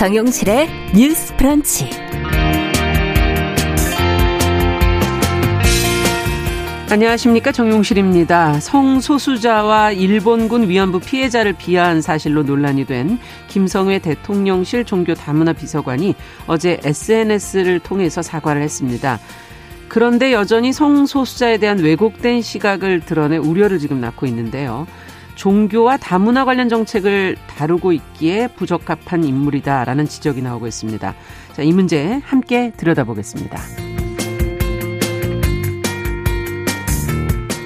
정용실의 뉴스 프런치. 안녕하십니까 정용실입니다. 성소수자와 일본군 위안부 피해자를 비하한 사실로 논란이 된 김성회 대통령실 종교 다문화 비서관이 어제 SNS를 통해서 사과를 했습니다. 그런데 여전히 성소수자에 대한 왜곡된 시각을 드러내 우려를 지금 낳고 있는데요. 종교와 다문화 관련 정책을 다루고 있기에 부적합한 인물이다라는 지적이 나오고 있습니다. 자, 이 문제 함께 들여다보겠습니다.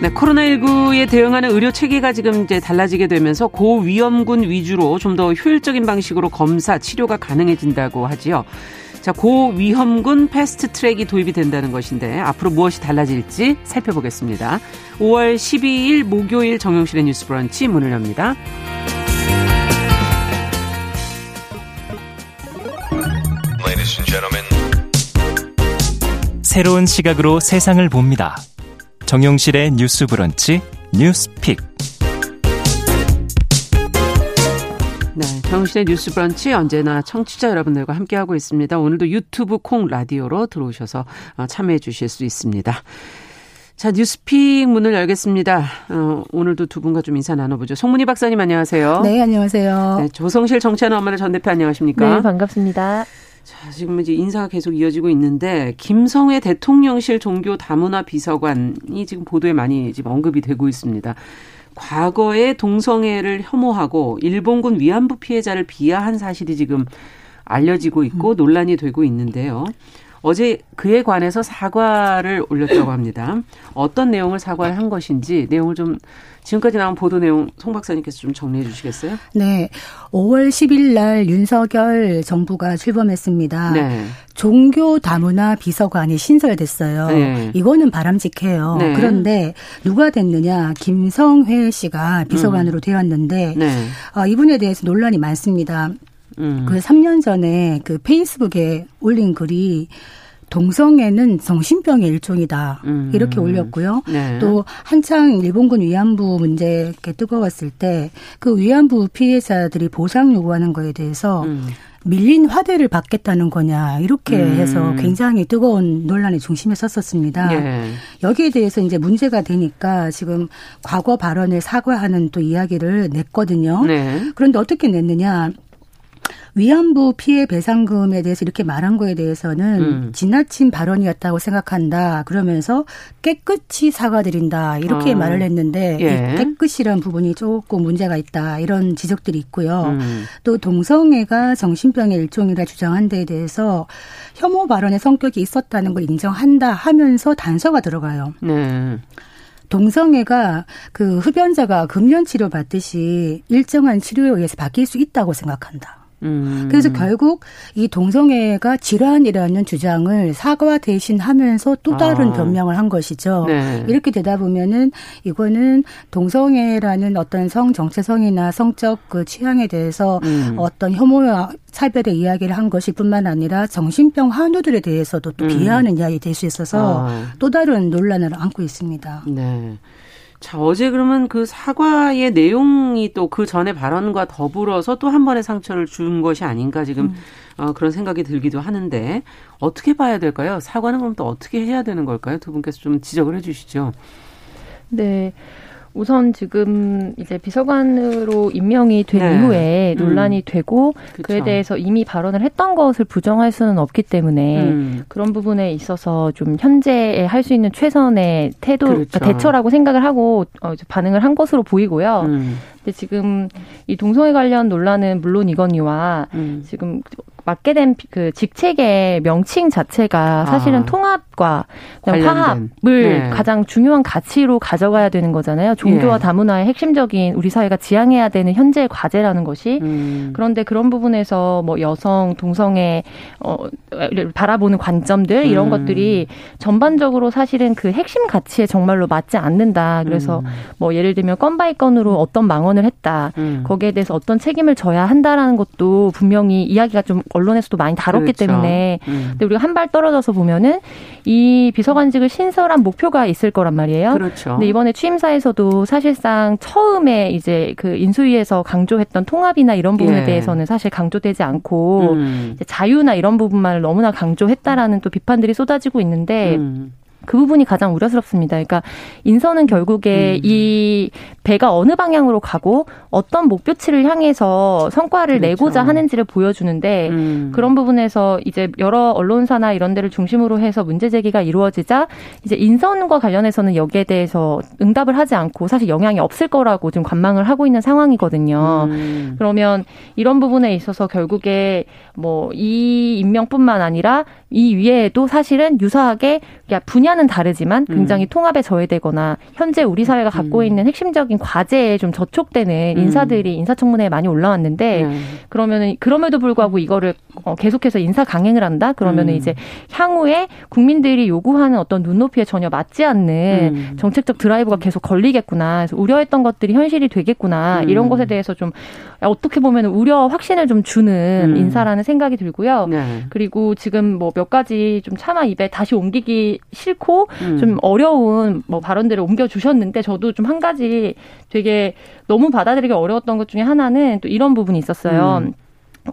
네, 코로나19에 대응하는 의료 체계가 지금 이제 달라지게 되면서 고위험군 위주로 좀 더 효율적인 방식으로 검사, 치료가 가능해진다고 하지요. 자, 고위험군 패스트 트랙이 도입이 된다는 것인데 앞으로 무엇이 달라질지 살펴보겠습니다. 5월 12일 목요일 정용실의 뉴스 브런치 문을 엽니다. 새로운 시각으로 세상을 봅니다. 정용실의 뉴스 브런치 뉴스 pick. 네, 정용실의 뉴스 브런치 언제나 청취자 여러분들과 함께하고 있습니다. 오늘도 유튜브 콩 라디오로 들어오셔서 어, 참여해 주실 수 있습니다. 자, 뉴스픽 문을 열겠습니다. 어, 오늘도 두 분과 좀 인사 나눠보죠. 송문희 박사님 안녕하세요. 네, 안녕하세요. 네, 조성실 정치하는 엄마를 전 대표 안녕하십니까? 네, 반갑습니다. 자, 지금 이제 인사가 계속 이어지고 있는데 김성회 대통령실 종교 다문화 비서관이 지금 보도에 많이 지금 언급이 되고 있습니다. 과거에 동성애를 혐오하고 일본군 위안부 피해자를 비하한 사실이 지금 알려지고 있고 음. 논란이 되고 있는데요. 어제 그에 관해서 사과를 올렸다고 합니다. 어떤 내용을 사과를 한 것인지 내용을 좀 지금까지 나온 보도 내용 송 박사님께서 좀 정리해 주시겠어요? 네. 5월 10일 날 윤석열 정부가 출범했습니다. 네. 종교 다문화 비서관이 신설됐어요. 네. 이거는 바람직해요. 네. 그런데 누가 됐느냐? 김성회 씨가 비서관으로 음. 되었는데 네. 어, 이분에 대해서 논란이 많습니다. 음. 그 3년 전에 그 페이스북에 올린 글이 동성애는 정신병의 일종이다. 음. 이렇게 올렸고요. 네. 또 한창 일본군 위안부 문제 이 뜨거웠을 때 그 위안부 피해자들이 보상 요구하는 거에 대해서 음. 밀린 화대를 받겠다는 거냐 이렇게 음. 해서 굉장히 뜨거운 논란의 중심에 섰었습니다. 네. 여기에 대해서 이제 문제가 되니까 지금 과거 발언을 사과하는 또 이야기를 냈거든요. 네. 그런데 어떻게 냈느냐? 위안부 피해 배상금에 대해서 이렇게 말한 거에 대해서는 음. 지나친 발언이었다고 생각한다. 그러면서 깨끗이 사과드린다. 이렇게 어. 말을 했는데 예. 깨끗이란 부분이 조금 문제가 있다. 이런 지적들이 있고요. 음. 또 동성애가 정신병의 일종이라 주장한 데에 대해서 혐오 발언의 성격이 있었다는 걸 인정한다 하면서 단서가 들어가요. 네. 동성애가 그 흡연자가 금연 치료 받듯이 일정한 치료에 의해서 바뀔 수 있다고 생각한다. 음. 그래서 결국 이 동성애가 질환이라는 주장을 사과 대신 하면서 또 다른 아. 변명을 한 것이죠. 네. 이렇게 되다 보면은 이거는 동성애라는 어떤 성 정체성이나 성적 그 취향에 대해서 음. 어떤 혐오와 차별의 이야기를 한 것일 뿐만 아니라 정신병 환우들에 대해서도 또 음. 비하하는 이야기 될 수 있어서 아. 또 다른 논란을 안고 있습니다. 네. 자, 어제 그러면 그 사과의 내용이 또 그 전에 발언과 더불어서 또 한 번의 상처를 준 것이 아닌가 지금 음. 어, 그런 생각이 들기도 하는데 어떻게 봐야 될까요? 사과는 그럼 또 어떻게 해야 되는 걸까요? 두 분께서 좀 지적을 해 주시죠. 네. 우선 지금 이제 비서관으로 임명이 된 네. 이후에 음. 논란이 음. 되고 그쵸. 그에 대해서 이미 발언을 했던 것을 부정할 수는 없기 때문에 음. 그런 부분에 있어서 좀 현재에 할 수 있는 최선의 태도 그렇죠. 대처라고 생각을 하고 어, 반응을 한 것으로 보이고요. 음. 근데 지금 이 동성애 관련 논란은 물론이거니와 음. 지금 맡게 된 그 직책의 명칭 자체가 사실은 아. 통합과 화합을 네. 가장 중요한 가치로 가져가야 되는 거잖아요. 종교와 예. 다문화의 핵심적인 우리 사회가 지향해야 되는 현재 과제라는 것이 음. 그런데 그런 부분에서 뭐 여성 동성애 어를 바라보는 관점들 이런 음. 것들이 전반적으로 사실은 그 핵심 가치에 정말로 맞지 않는다. 그래서 음. 뭐 예를 들면 건 by 건으로 어떤 망언 지원을 했다. 음. 거기에 대해서 어떤 책임을 져야 한다라는 것도 분명히 이야기가 좀 언론에서도 많이 다뤘기 그렇죠. 때문에 음. 근데 우리가 한 발 떨어져서 보면은 이 비서관직을 신설한 목표가 있을 거란 말이에요. 그렇죠. 근데 이번에 취임사에서도 사실상 처음에 이제 그 인수위에서 강조했던 통합이나 이런 부분에 예. 대해서는 사실 강조되지 않고 음. 자유나 이런 부분만을 너무나 강조했다라는 또 비판들이 쏟아지고 있는데 음. 그 부분이 가장 우려스럽습니다. 그러니까 인선은 결국에 음. 이 배가 어느 방향으로 가고 어떤 목표치를 향해서 성과를 그렇죠. 내고자 하는지를 보여주는데 음. 그런 부분에서 이제 여러 언론사나 이런 데를 중심으로 해서 문제 제기가 이루어지자 이제 인선과 관련해서는 여기에 대해서 응답을 하지 않고 사실 영향이 없을 거라고 지금 관망을 하고 있는 상황이거든요. 음. 그러면 이런 부분에 있어서 결국에 뭐 이 임명뿐만 아니라 이 위에도 사실은 유사하게 분야는 다르지만 굉장히 음. 통합에 저해되거나 현재 우리 사회가 갖고 음. 있는 핵심적인 과제에 좀 저촉되는 음. 인사들이 인사청문회에 많이 올라왔는데 네. 그러면은 그럼에도 불구하고 이거를 어, 계속해서 인사 강행을 한다 그러면은 음. 이제 향후에 국민들이 요구하는 어떤 눈높이에 전혀 맞지 않는 음. 정책적 드라이브가 계속 걸리겠구나 그래서 우려했던 것들이 현실이 되겠구나 이런 것에 대해서 좀 어떻게 보면 우려 확신을 좀 주는 인사라는 생각이 들고요. 네. 그리고 지금 뭐 몇 가지 좀 차마 입에 다시 옮기기 싫고 음. 좀 어려운 뭐 발언들을 옮겨 주셨는데 저도 좀 한 가지 되게 너무 받아들이기 어려웠던 것 중에 하나는 또 이런 부분이 있었어요. 음.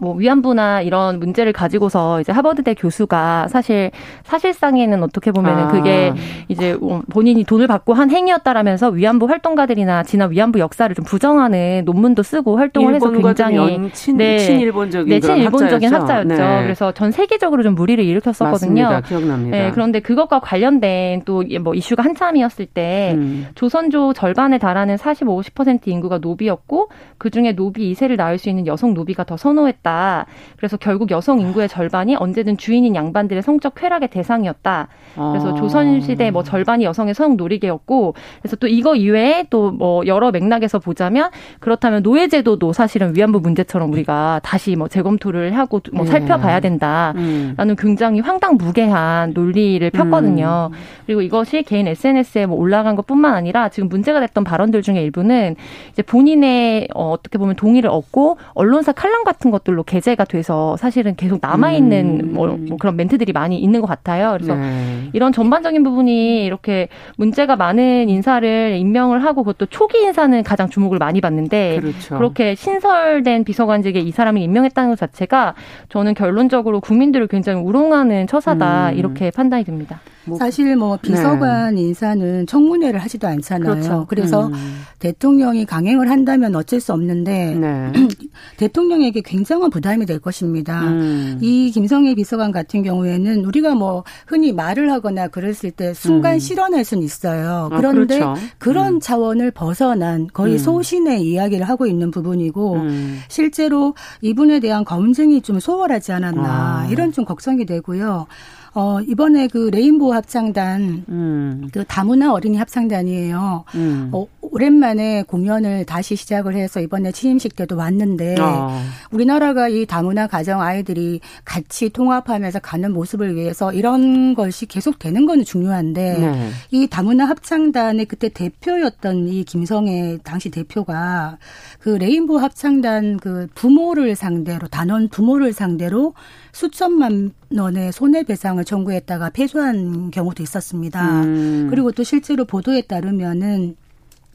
뭐 위안부나 이런 문제를 가지고서 이제 하버드대 교수가 사실 사실상에는 어떻게 보면은 아. 그게 이제 본인이 돈을 받고 한 행위였다라면서 위안부 활동가들이나 지난 위안부 역사를 좀 부정하는 논문도 쓰고 활동을 해서 굉장히 친, 네, 친일본적인 네, 친일본적인 학자였죠. 네. 그래서 전 세계적으로 좀 무리를 일으켰었거든요. 맞습니다. 기억납니다. 네, 그런데 그것과 관련된 또 뭐 이슈가 한참이었을 때 음. 조선조 절반에 달하는 45, 50% 인구가 노비였고 그 중에 노비 2세를 낳을 수 있는 여성 노비가 더 선호했 했다. 그래서 결국 여성 인구의 절반이 언제든 주인인 양반들의 성적 쾌락의 대상이었다. 그래서 아. 조선시대 뭐 절반이 여성의 성형 놀이개였고, 그래서 또 이거 이외에 또 뭐 여러 맥락에서 보자면 그렇다면 노예제도도 사실은 위안부 문제처럼 우리가 다시 뭐 재검토를 하고 뭐 네. 살펴봐야 된다라는 음. 굉장히 황당무계한 논리를 폈거든요. 음. 그리고 이것이 개인 SNS에 뭐 올라간 것뿐만 아니라 지금 문제가 됐던 발언들 중에 일부는 이제 본인의 어, 어떻게 보면 동의를 얻고 언론사 칼럼 같은 것들 것들로 게재가 돼서 사실은 계속 남아있는 음. 뭐, 뭐, 그런 멘트들이 많이 있는 것 같아요. 그래서 네. 이런 전반적인 부분이 이렇게 문제가 많은 인사를 임명을 하고 그것도 초기 인사는 가장 주목을 많이 받는데 그렇죠. 그렇게 신설된 비서관직에 이 사람을 임명했다는 것 자체가 저는 결론적으로 국민들을 굉장히 우롱하는 처사다 음. 이렇게 판단이 듭니다. 뭐, 사실 뭐 비서관 네. 인사는 청문회를 하지도 않잖아요. 그렇죠. 그래서 음. 대통령이 강행을 한다면 어쩔 수 없는데 네. 대통령에게 굉장 한 부담이 될 것입니다. 음. 이 김성애 비서관 같은 경우에는 우리가 뭐 흔히 말을 하거나 그랬을 때 순간 음. 실현할 수는 있어요. 아, 그런데 아, 그렇죠. 그런 음. 차원을 벗어난 거의 음. 소신의 이야기를 하고 있는 부분이고 음. 실제로 이분에 대한 검증이 좀 소홀하지 않았나 아. 이런 좀 걱정이 되고요. 어, 이번에 그 레인보우 합창단, 음. 그 다문화 어린이 합창단이에요. 음. 어, 오랜만에 공연을 다시 시작을 해서 이번에 취임식 때도 왔는데, 어. 우리나라가 이 다문화 가정 아이들이 같이 통합하면서 가는 모습을 위해서 이런 것이 계속 되는 건 중요한데, 네. 이 다문화 합창단의 그때 대표였던 이 김성애 당시 대표가 그 레인보우 합창단 그 부모를 상대로, 단원 부모를 상대로 수천만 원의 손해배상을 청구했다가 패소한 경우도 있었습니다. 음. 그리고 또 실제로 보도에 따르면은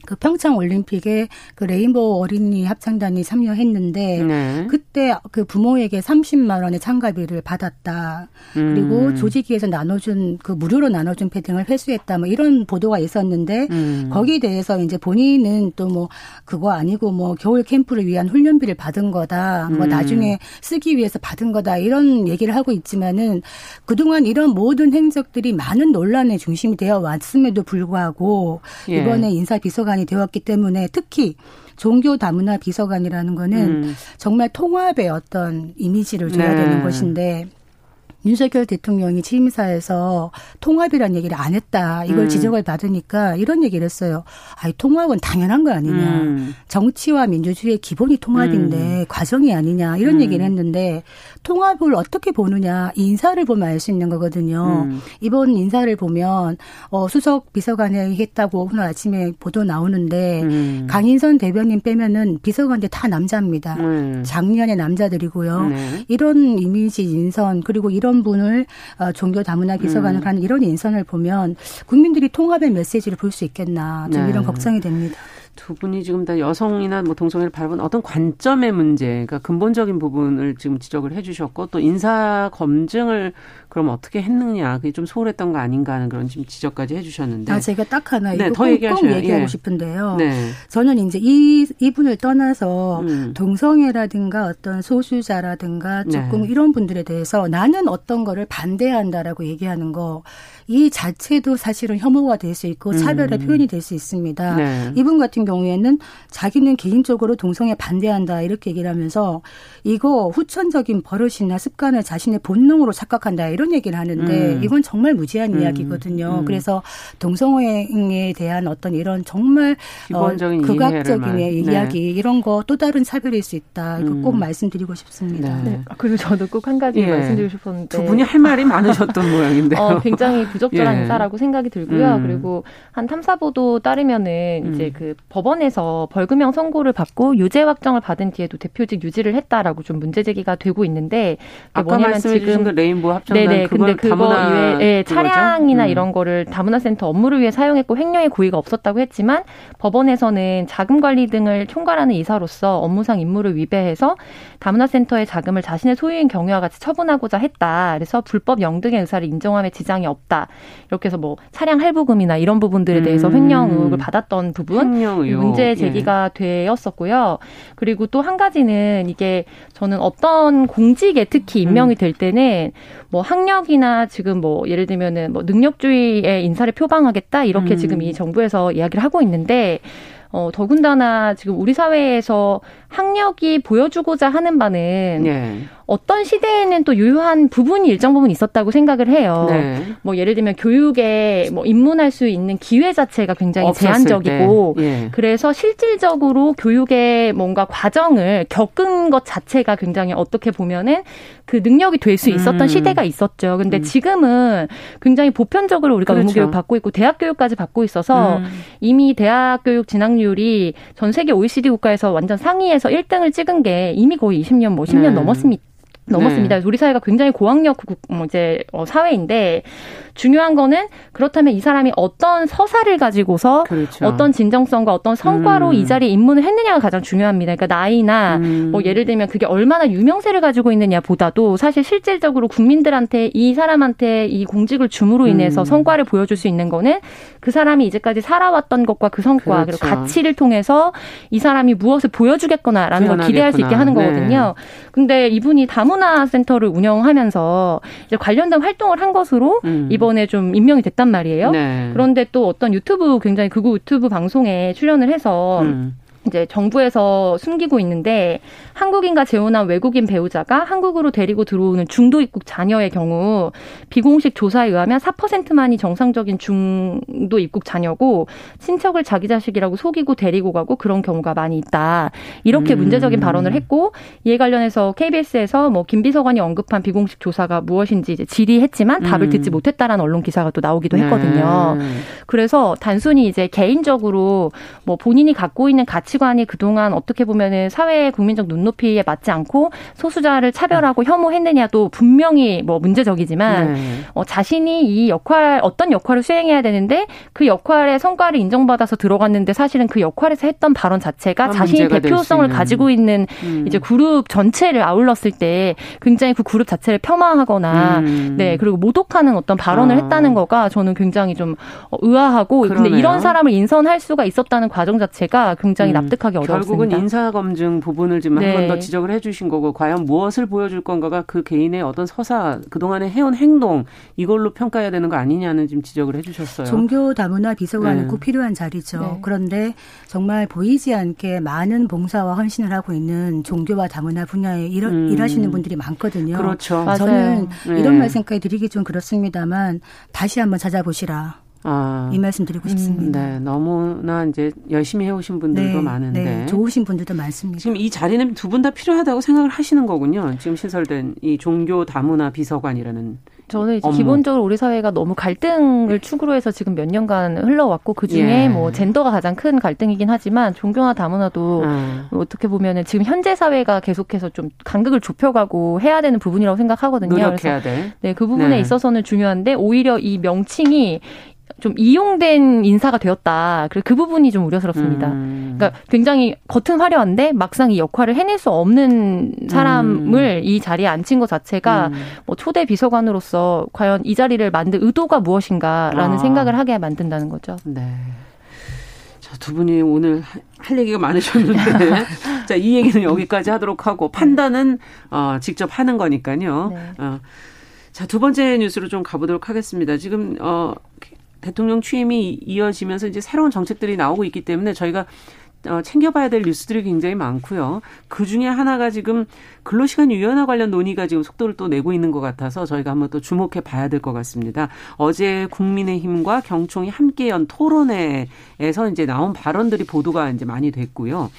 그 평창 올림픽에 그 레인보우 어린이 합창단이 참여했는데 네. 그때 그 부모에게 30만 원의 참가비를 받았다. 음. 그리고 조직위에서 나눠준 그 무료로 나눠준 패딩을 회수했다. 뭐 이런 보도가 있었는데 음. 거기에 대해서 이제 본인은 또 뭐 그거 아니고 뭐 겨울 캠프를 위한 훈련비를 받은 거다. 뭐 음. 나중에 쓰기 위해서 받은 거다. 이런 얘기를 하고 있지만은 그동안 이런 모든 행적들이 많은 논란의 중심이 되어 왔음에도 불구하고 예. 이번에 인사 비서관 비서관이 되었기 때문에 특히 종교 다문화 비서관이라는 거는 음. 정말 통합의 어떤 이미지를 줘야 네. 되는 것인데 윤석열 대통령이 취임사에서 통합이라는 얘기를 안 했다. 이걸 음. 지적을 받으니까 이런 얘기를 했어요. 아이 통합은 당연한 거 아니냐. 음. 정치와 민주주의의 기본이 통합인데 음. 과정이 아니냐. 이런 음. 얘기를 했는데 통합을 어떻게 보느냐. 인사를 보면 알 수 있는 거거든요. 음. 이번 인사를 보면 어 수석 비서관에 했다고 오늘 아침에 보도 나오는데 음. 강인선 대변인 빼면은 비서관들 다 남자입니다. 작년의 남자들이고요. 네. 이런 이미지 인선 그리고 이런 분을 어, 종교 다문화 비서관을 하는 이런 인선을 보면 국민들이 통합의 메시지를 볼 수 있겠나 좀 네. 이런 걱정이 됩니다. 두 분이 지금 다 여성이나 뭐 동성애를 바라본 어떤 관점의 문제, 그러니까 근본적인 부분을 지금 지적을 해주셨고 또 인사 검증을 그럼 어떻게 했느냐 그게 좀 소홀했던 거 아닌가 하는 그런 지금 지적까지 해주셨는데. 아 제가 딱 하나 네, 이거 꼭, 꼭 얘기하고 예. 싶은데요. 네. 저는 이제 이 이분을 떠나서 음. 동성애라든가 어떤 소수자라든가 조금 네. 이런 분들에 대해서 나는 어떤 거를 반대한다라고 얘기하는 거. 이 자체도 사실은 혐오가 될 수 있고 차별의 음. 표현이 될 수 있습니다. 네. 이분 같은 경우에는 자기는 개인적으로 동성애 반대한다 이렇게 얘기를 하면서 이거 후천적인 버릇이나 습관을 자신의 본능으로 착각한다 이런 얘기를 하는데 음. 이건 정말 무지한 음. 이야기거든요. 음. 그래서 동성애에 대한 어떤 이런 정말 어, 극악적인 네. 이야기 이런 거 또 다른 차별일 수 있다. 이거 꼭 음. 말씀드리고 싶습니다. 네. 네. 그리고 저도 꼭 한 가지 예. 말씀드리고 싶었는데 두 분이 할 말이 많으셨던 모양인데요. 어, 굉장히 부적절한 예. 인사라고 생각이 들고요. 음. 그리고 한 탐사 보도 따르면은 음. 이제 그 법원에서 벌금형 선고를 받고 유죄 확정을 받은 뒤에도 대표직 유지를 했다라고 좀 문제 제기가 되고 있는데 아까 뭐냐면 지금 그 레인보우 합정단 네네 근데 그거 이외에 예, 차량이나 음. 이런 거를 다문화센터 업무를 위해 사용했고 횡령의 고의가 없었다고 했지만 법원에서는 자금 관리 등을 총괄하는 이사로서 업무상 임무를 위배해서 다문화센터의 자금을 자신의 소유인 경우와 같이 처분하고자 했다. 그래서 불법 영등의 의사를 인정함에 지장이 없다. 이렇게 해서 뭐 차량 할부금이나 이런 부분들에 대해서 음. 횡령 의혹을 받았던 부분 문제 예. 제기가 예. 되었었고요. 그리고 또 한 가지는 이게 저는 어떤 공직에 특히 임명이 음. 될 때는 뭐 학력이나 지금 뭐 예를 들면은 뭐 능력주의의 인사를 표방하겠다 이렇게 음. 지금 이 정부에서 이야기를 하고 있는데 어, 더군다나 지금 우리 사회에서 학력이 보여주고자 하는 바는 네. 어떤 시대에는 또 유효한 부분이 일정 부분 있었다고 생각을 해요. 네. 뭐 예를 들면 교육에 뭐 입문할 수 있는 기회 자체가 굉장히 제한적이고 예. 그래서 실질적으로 교육의 뭔가 과정을 겪은 것 자체가 굉장히 어떻게 보면은 그 능력이 될 수 있었던 음. 시대가 있었죠. 근데 음. 지금은 굉장히 보편적으로 우리가 그렇죠. 의무교육 받고 있고 대학 교육까지 받고 있어서 음. 이미 대학 교육 진학률이 전 세계 OECD 국가에서 완전 상위에 서 1등을 찍은 게 이미 거의 20년 뭐 10년 넘었습니다. 넘었습니다. 네. 우리 사회가 굉장히 고학력 뭐 이제 어, 사회인데 중요한 거는 그렇다면 이 사람이 어떤 서사를 가지고서 그렇죠. 어떤 진정성과 어떤 성과로 음. 이 자리에 입문을 했느냐가 가장 중요합니다. 그러니까 나이나 음. 뭐 예를 들면 그게 얼마나 유명세를 가지고 있느냐보다도 사실 실질적으로 국민들한테 이 사람한테 이 공직을 줌으로 인해서 음. 성과를 보여줄 수 있는 거는 그 사람이 이제까지 살아왔던 것과 그 성과 그렇죠. 그리고 가치를 통해서 이 사람이 무엇을 보여주겠거나라는 걸 기대할 수 있게 하는 네. 거거든요. 네. 근데 이분이 다문화 센터를 운영하면서 이제 관련된 활동을 한 것으로 음. 이번 이번에 좀 임명이 됐단 말이에요. 네. 그런데 또 어떤 유튜브 굉장히 극우 유튜브 방송에 출연을 해서 음. 이제 정부에서 숨기고 있는데 한국인과 재혼한 외국인 배우자가 한국으로 데리고 들어오는 중도 입국 자녀의 경우 비공식 조사에 의하면 4%만이 정상적인 중도 입국 자녀고 친척을 자기 자식이라고 속이고 데리고 가고 그런 경우가 많이 있다. 이렇게 음. 문제적인 발언을 했고 이에 관련해서 KBS에서 뭐 김비서관이 언급한 비공식 조사가 무엇인지 이제 질의했지만 답을 음. 듣지 못했다라는 언론 기사가 또 나오기도 했거든요. 네. 그래서 단순히 이제 개인적으로 뭐 본인이 갖고 있는 가치 가치관이 그동안 어떻게 보면은 사회의 국민적 눈높이에 맞지 않고 소수자를 차별하고 혐오했느냐도 분명히 뭐 문제적이지만 네. 어, 자신이 이 역할 어떤 역할을 수행해야 되는데 그 역할의 성과를 인정받아서 들어갔는데 사실은 그 역할에서 했던 발언 자체가 자신이 대표성을 가지고 있는 음. 이제 그룹 전체를 아울렀을 때 굉장히 그 그룹 자체를 폄하하거나 음. 네 그리고 모독하는 어떤 발언을 아. 했다는 거가 저는 굉장히 좀 의아하고 그러네요. 근데 이런 사람을 인선할 수가 있었다는 과정 자체가 굉장히 음. 납득하기 어렵습니다. 결국은 인사 검증 부분을 지금 네. 한번 더 지적을 해주신 거고 과연 무엇을 보여줄 건가가 그 개인의 어떤 서사 그동안에 해온 행동 이걸로 평가해야 되는 거 아니냐는 지금 지적을 해주셨어요. 종교 다문화 비서관은 네. 꼭 필요한 자리죠. 네. 그런데 정말 보이지 않게 많은 봉사와 헌신을 하고 있는 종교와 다문화 분야에 일, 음. 일하시는 분들이 많거든요. 그렇죠. 저는 맞아요. 이런 네. 말씀까지 드리기 좀 그렇습니다만 다시 한번 찾아보시라. 아, 이 말씀 드리고 싶습니다. 네, 너무나 이제 열심히 해오신 분들도 네, 많은데 네, 좋으신 분들도 많습니다. 지금 이 자리는 두 분 다 필요하다고 생각을 하시는 거군요. 지금 신설된 이 종교 다문화 비서관이라는 저는 이제 기본적으로 우리 사회가 너무 갈등을 축으로 해서 지금 몇 년간 흘러왔고 그 중에 예. 뭐 젠더가 가장 큰 갈등이긴 하지만 종교나 다문화도 음. 어떻게 보면은 지금 현재 사회가 계속해서 좀 간극을 좁혀가고 해야 되는 부분이라고 생각하거든요. 노력해야 돼. 네, 그 부분에 네. 있어서는 중요한데 오히려 이 명칭이 좀 이용된 인사가 되었다. 그래서 그 부분이 좀 우려스럽습니다. 음. 그러니까 굉장히 겉은 화려한데 막상 이 역할을 해낼 수 없는 사람을 음. 이 자리에 앉힌 것 자체가 음. 뭐 초대 비서관으로서 과연 이 자리를 만든 의도가 무엇인가라는 아. 생각을 하게 만든다는 거죠. 네. 자, 두 분이 오늘 할 얘기가 많으셨는데. 자, 이 얘기는 여기까지 하도록 하고 판단은 어, 직접 하는 거니까요. 네. 어. 자, 두 번째 뉴스로 좀 가보도록 하겠습니다. 지금 어 대통령 취임이 이어지면서 이제 새로운 정책들이 나오고 있기 때문에 저희가 어, 챙겨봐야 될 뉴스들이 굉장히 많고요. 그 중에 하나가 지금 근로시간 유연화 관련 논의가 지금 속도를 또 내고 있는 것 같아서 저희가 한번 또 주목해 봐야 될 것 같습니다. 어제 국민의힘과 경총이 함께 연 토론회에서 이제 나온 발언들이 보도가 이제 많이 됐고요.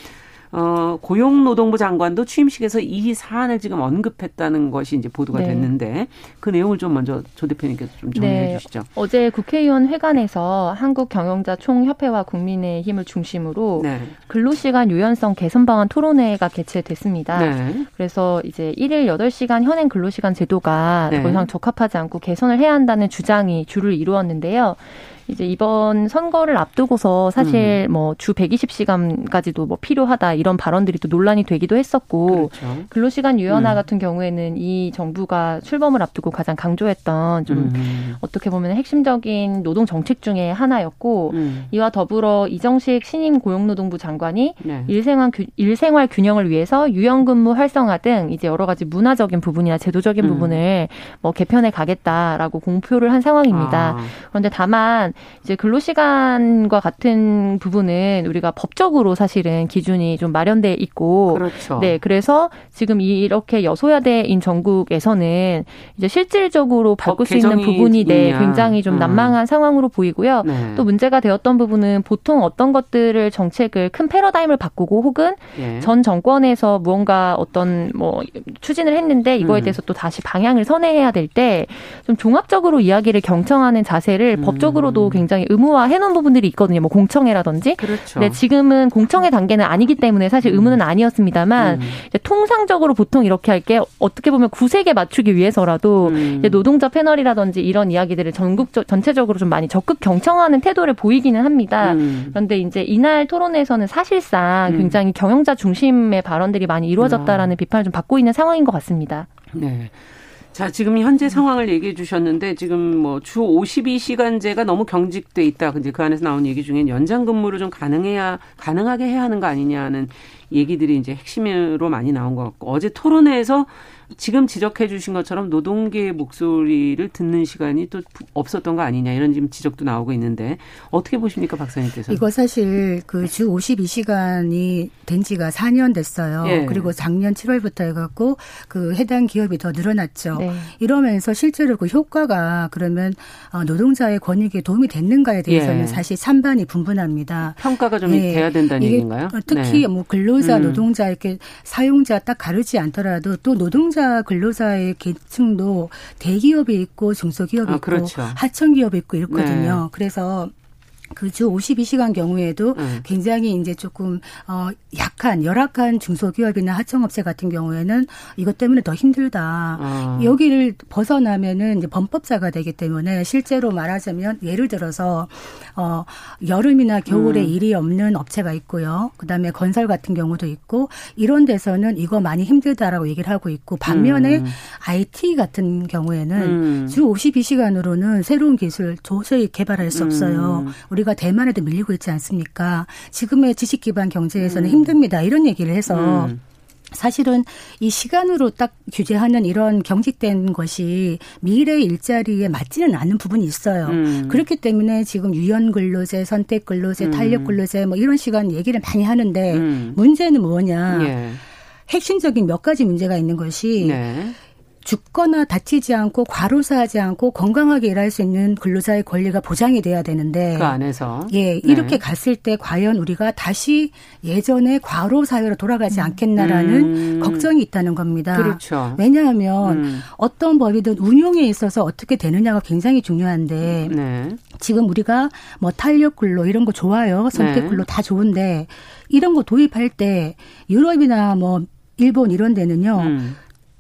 어, 고용노동부 장관도 취임식에서 이 사안을 지금 언급했다는 것이 이제 보도가 네. 됐는데 그 내용을 좀 먼저 조 대표님께서 좀 정리해 네. 주시죠. 어제 국회의원 회관에서 한국경영자 총협회와 국민의힘을 중심으로 네. 근로시간 유연성 개선 방안 토론회가 개최됐습니다. 네. 그래서 이제 1일 8시간 현행 근로시간 제도가 네. 더 이상 적합하지 않고 개선을 해야 한다는 주장이 주를 이루었는데요. 이제 이번 선거를 앞두고서 사실 음. 뭐주 120시간까지도 뭐 필요하다 이런 발언들이 또 논란이 되기도 했었고 그렇죠. 근로시간 유연화 음. 같은 경우에는 이 정부가 출범을 앞두고 가장 강조했던 좀 음. 어떻게 보면 핵심적인 노동 정책 중에 하나였고 음. 이와 더불어 이정식 신임 고용노동부 장관이 네. 일생활, 일생활 균형을 위해서 유연근무 활성화 등 이제 여러 가지 문화적인 부분이나 제도적인 음. 부분을 뭐 개편해 가겠다라고 공표를 한 상황입니다. 아. 그런데 다만 이제 근로시간과 같은 부분은 우리가 법적으로 사실은 기준이 좀 마련돼 있고 그렇죠. 네 그래서 지금 이렇게 여소야대인 전국에서는 이제 실질적으로 바꿀 수 있는 부분이 네 굉장히 좀 음. 난망한 음. 상황으로 보이고요. 네. 또 문제가 되었던 부분은 보통 어떤 것들을 정책을 큰 패러다임을 바꾸고 혹은 예. 전 정권에서 무언가 어떤 뭐 추진을 했는데 이거에 음. 대해서 또 다시 방향을 선회해야 될 때 좀 종합적으로 이야기를 경청하는 자세를 음. 법적으로도 굉장히 의무화 해 놓은 부분들이 있거든요. 뭐 공청회라든지. 그렇죠. 네, 지금은 공청회 단계는 아니기 때문에 사실 의무는 아니었습니다만 음. 통상적으로 보통 이렇게 할 게 어떻게 보면 구색에 맞추기 위해서라도 음. 노동자 패널이라든지 이런 이야기들을 전국적 전체적으로 좀 많이 적극 경청하는 태도를 보이기는 합니다. 음. 그런데 이제 이날 토론에서는 사실상 음. 굉장히 경영자 중심의 발언들이 많이 이루어졌다라는 아. 비판을 좀 받고 있는 상황인 것 같습니다. 네. 자, 지금 현재 상황을 얘기해 주셨는데 지금 뭐 주 52시간제가 너무 경직돼 있다. 이제 그 안에서 나온 얘기 중에 연장 근무를 좀 가능해야 가능하게 해야 하는 거 아니냐는 얘기들이 이제 핵심으로 많이 나온 것 같고 어제 토론회에서 지금 지적해 주신 것처럼 노동계의 목소리를 듣는 시간이 또 없었던 거 아니냐 이런 지금 지적도 나오고 있는데 어떻게 보십니까 박사님께서? 이거 사실 그 주 52시간이 된 지가 4년 됐어요. 예. 그리고 작년 7월부터 해갖고 그 해당 기업이 더 늘어났죠. 네. 이러면서 실제로 그 효과가 그러면 어, 노동자의 권익에 도움이 됐는가에 대해서는 예. 사실 찬반이 분분합니다. 평가가 좀 네. 돼야 된다는 얘기인가요? 특히 네. 뭐 근로자, 음. 노동자 이렇게 사용자 딱 가르지 않더라도 또 노동자 노동자 근로자의 계층도 대기업이 있고 중소기업이 아, 있고 그렇죠. 하청기업이 있고 이렇거든요. 네. 그래서 그주 52시간 경우에도 음. 굉장히 이제 조금 어 약한 열악한 중소기업이나 하청업체 같은 경우에는 이것 때문에 더 힘들다. 아. 여기를 벗어나면은 이제 범법자가 되기 때문에 실제로 말하자면 예를 들어서 어 여름이나 겨울에 음. 일이 없는 업체가 있고요. 그다음에 건설 같은 경우도 있고 이런 데서는 이거 많이 힘들다라고 얘기를 하고 있고 반면에 음. IT 같은 경우에는 음. 주 52시간으로는 새로운 기술 도저히 개발할 수 없어요. 우리 우리가 대만에도 밀리고 있지 않습니까? 지금의 지식 기반 경제에서는 음. 힘듭니다. 이런 얘기를 해서 음. 사실은 이 시간으로 딱 규제하는 이런 경직된 것이 미래 일자리에 맞지는 않는 부분이 있어요. 음. 그렇기 때문에 지금 유연 근로제, 선택 근로제, 음. 탄력 근로제 뭐 이런 시간 얘기를 많이 하는데 음. 문제는 뭐냐? 예. 핵심적인 몇 가지 문제가 있는 것이 네. 죽거나 다치지 않고 과로사하지 않고 건강하게 일할 수 있는 근로자의 권리가 보장이 돼야 되는데 그 안에서 예 네. 이렇게 갔을 때 과연 우리가 다시 예전의 과로 사회로 돌아가지 않겠나라는 음. 걱정이 있다는 겁니다. 그렇죠. 왜냐하면 음. 어떤 법이든 운용에 있어서 어떻게 되느냐가 굉장히 중요한데 네. 지금 우리가 뭐 탄력 근로 이런 거 좋아요 선택 네. 근로 다 좋은데 이런 거 도입할 때 유럽이나 뭐 일본 이런 데는요. 음.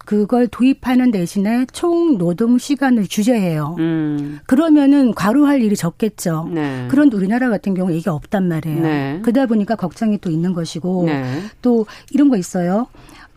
그걸 도입하는 대신에 총 노동 시간을 규제해요. 음. 그러면은 과로할 일이 적겠죠. 네. 그런데 우리나라 같은 경우 이게 없단 말이에요. 네. 그러다 보니까 걱정이 또 있는 것이고 네. 또 이런 거 있어요.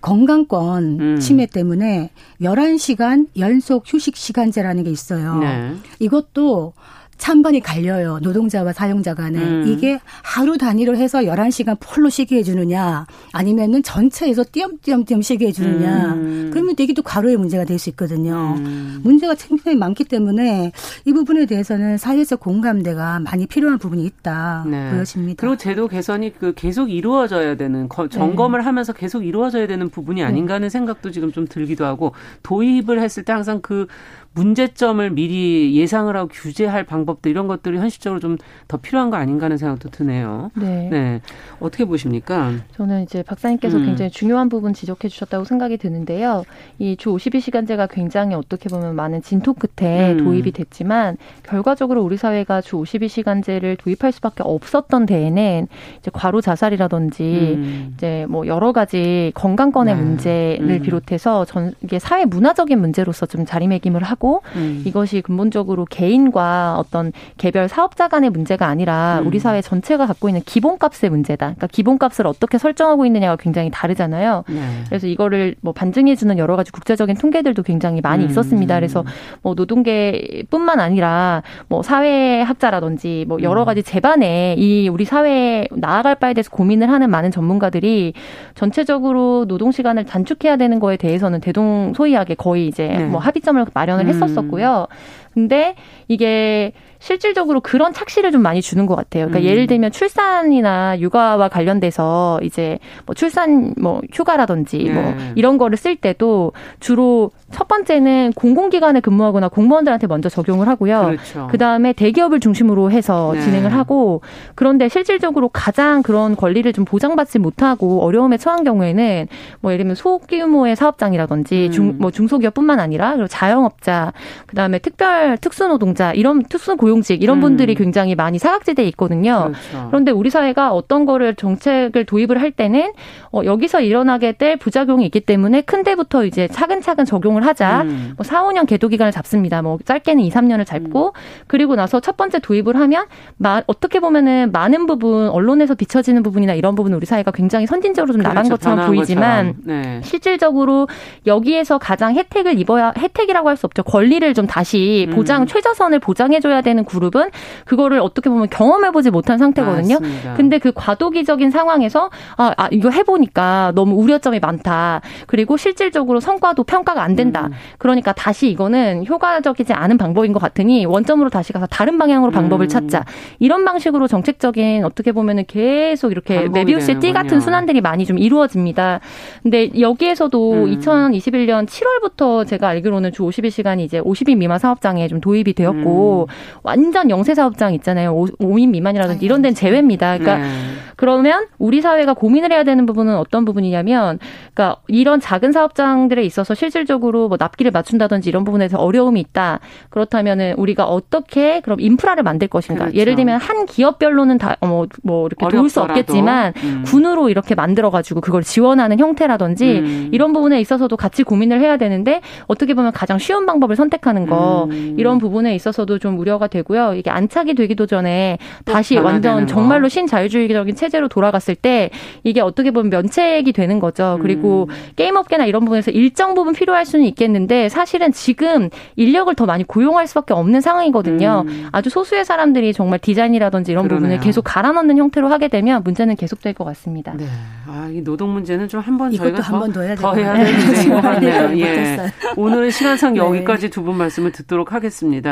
건강권 음. 침해 때문에 11시간 연속 휴식 시간제라는 게 있어요. 네. 이것도 찬반이 갈려요. 노동자와 사용자 간에. 음. 이게 하루 단위로 해서 11시간 풀로 쉬게 해주느냐, 아니면은 전체에서 띄엄띄엄띄엄 쉬게 해주느냐. 음. 그러면 되게 또 과로의 문제가 될 수 있거든요. 음. 문제가 굉장히 많기 때문에 이 부분에 대해서는 사회적 공감대가 많이 필요한 부분이 있다. 네. 보여집니다. 그리고 제도 개선이 그 계속 이루어져야 되는, 점검을 네. 하면서 계속 이루어져야 되는 부분이 아닌가 하는 생각도 지금 좀 들기도 하고, 도입을 했을 때 항상 그 문제점을 미리 예상을 하고 규제할 방법들 이런 것들이 현실적으로 좀 더 필요한 거 아닌가 하는 생각도 드네요. 네. 네. 어떻게 보십니까? 저는 이제 박사님께서 음. 굉장히 중요한 부분 지적해 주셨다고 생각이 드는데요. 이 주 52시간제가 굉장히 어떻게 보면 많은 진토 끝에 음. 도입이 됐지만 결과적으로 우리 사회가 주 52시간제를 도입할 수밖에 없었던 데에는 이제 과로 자살이라든지 음. 이제 뭐 여러 가지 건강권의 네. 문제를 음. 비롯해서 전 이게 사회 문화적인 문제로서 좀 자리매김을 하고 하고 음. 이것이 근본적으로 개인과 어떤 개별 사업자 간의 문제가 아니라 음. 우리 사회 전체가 갖고 있는 기본값의 문제다. 그러니까 기본값을 어떻게 설정하고 있느냐가 굉장히 다르잖아요. 네. 그래서 이거를 뭐 반증해 주는 여러 가지 국제적인 통계들도 굉장히 많이 음. 있었습니다. 그래서 뭐 노동계뿐만 아니라 뭐 사회학자라든지 뭐 여러 음. 가지 제반에 이 우리 사회에 나아갈 바에 대해서 고민을 하는 많은 전문가들이 전체적으로 노동 시간을 단축해야 되는 거에 대해서는 대동소이하게 거의 이제 네. 뭐 합의점을 마련을 했었었고요. 근데 이게 실질적으로 그런 착시를 좀 많이 주는 것 같아요. 그러니까 음. 예를 들면 출산이나 육아와 관련돼서 이제 뭐 출산 뭐 휴가라든지 네. 뭐 이런 거를 쓸 때도 주로 첫 번째는 공공기관에 근무하거나 공무원들한테 먼저 적용을 하고요. 그렇죠. 그 다음에 대기업을 중심으로 해서 네. 진행을 하고 그런데 실질적으로 가장 그런 권리를 좀 보장받지 못하고 어려움에 처한 경우에는 뭐 예를 들면 소규모의 사업장이라든지 음. 중, 뭐 중소기업뿐만 아니라 그리고 자영업자 그 다음에 특별 특수노동자 이런 특수고용 고용직 이런 음. 분들이 굉장히 많이 사각지대에 있거든요. 그렇죠. 그런데 우리 사회가 어떤 거를 정책을 도입을 할 때는 어, 여기서 일어나게 될 부작용이 있기 때문에 큰 데부터 이제 차근차근 적용을 하자. 음. 뭐 4, 5년 계도 기간을 잡습니다. 뭐 짧게는 2, 3년을 잡고 음. 그리고 나서 첫 번째 도입을 하면 마, 어떻게 보면은 많은 부분 언론에서 비춰지는 부분이나 이런 부분 우리 사회가 굉장히 선진적으로 좀 그렇죠. 나간 것처럼 보이지만 네. 실질적으로 여기에서 가장 혜택을 입어야 혜택이라고 할 수 없죠. 권리를 좀 다시 보장 음. 최저선을 보장해줘야 되는 그룹은 그거를 어떻게 보면 경험해보지 못한 상태거든요. 맞습니다. 근데 그 과도기적인 상황에서 아, 아, 이거 해보니까 너무 우려점이 많다. 그리고 실질적으로 성과도 평가가 안 된다. 음. 그러니까 다시 이거는 효과적이지 않은 방법인 것 같으니 원점으로 다시 가서 다른 방향으로 음. 방법을 찾자. 이런 방식으로 정책적인 어떻게 보면은 계속 이렇게 메비우스의 띠 같은 순환들이 많이 좀 이루어집니다. 근데 여기에서도 음. 2021년 7월부터 제가 알기로는 주 52시간이 이제 50인 미만 사업장에 좀 도입이 되었고 음. 완전 영세 사업장 있잖아요. 5, 인 미만이라든지 이런 데는 제외입니다. 그러니까 네. 그러면 우리 사회가 고민을 해야 되는 부분은 어떤 부분이냐면 그러니까 이런 작은 사업장들에 있어서 실질적으로 뭐 납기를 맞춘다든지 이런 부분에서 어려움이 있다. 그렇다면은 우리가 어떻게 그럼 인프라를 만들 것인가? 그렇죠. 예를 들면 한 기업별로는 다뭐 뭐 이렇게 도울 수 없겠지만 음. 군으로 이렇게 만들어 가지고 그걸 지원하는 형태라든지 음. 이런 부분에 있어서도 같이 고민을 해야 되는데 어떻게 보면 가장 쉬운 방법을 선택하는 거. 음. 음. 이런 부분에 있어서도 좀 우려가 되고요. 이게 안착이 되기도 전에 다시 완전 정말로 신자유주의적인 체제로 돌아갔을 때 이게 어떻게 보면 면책이 되는 거죠. 그리고 음. 게임 업계나 이런 부분에서 일정 부분 필요할 수는 있겠는데 사실은 지금 인력을 더 많이 고용할 수밖에 없는 상황이거든요. 음. 아주 소수의 사람들이 정말 디자인이라든지 이런 그러네요. 부분을 계속 갈아 넣는 형태로 하게 되면 문제는 계속될 것 같습니다. 네. 아, 이 노동 문제는 좀 한 번 저희가 더, 더 해야, 더 해야 되는 것 같네요. 예. 오늘은 시간상 네. 여기까지 두분 말씀을 듣도록 하겠습니다.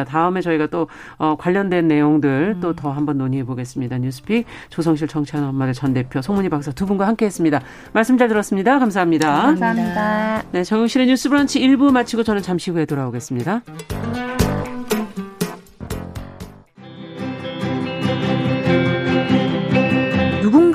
다음에 저희가 또 어, 관련된 내용들 음. 또더 한번 논의해 보겠습니다. 뉴스픽 조성실 정치하는 엄마들 전 대표 송문희 박사 두 분과 함께했습니다. 말씀 잘 들었습니다. 감사합니다. 감사합니다. 네, 정용실의 뉴스브런치 1부 마치고 저는 잠시 후에 돌아오겠습니다.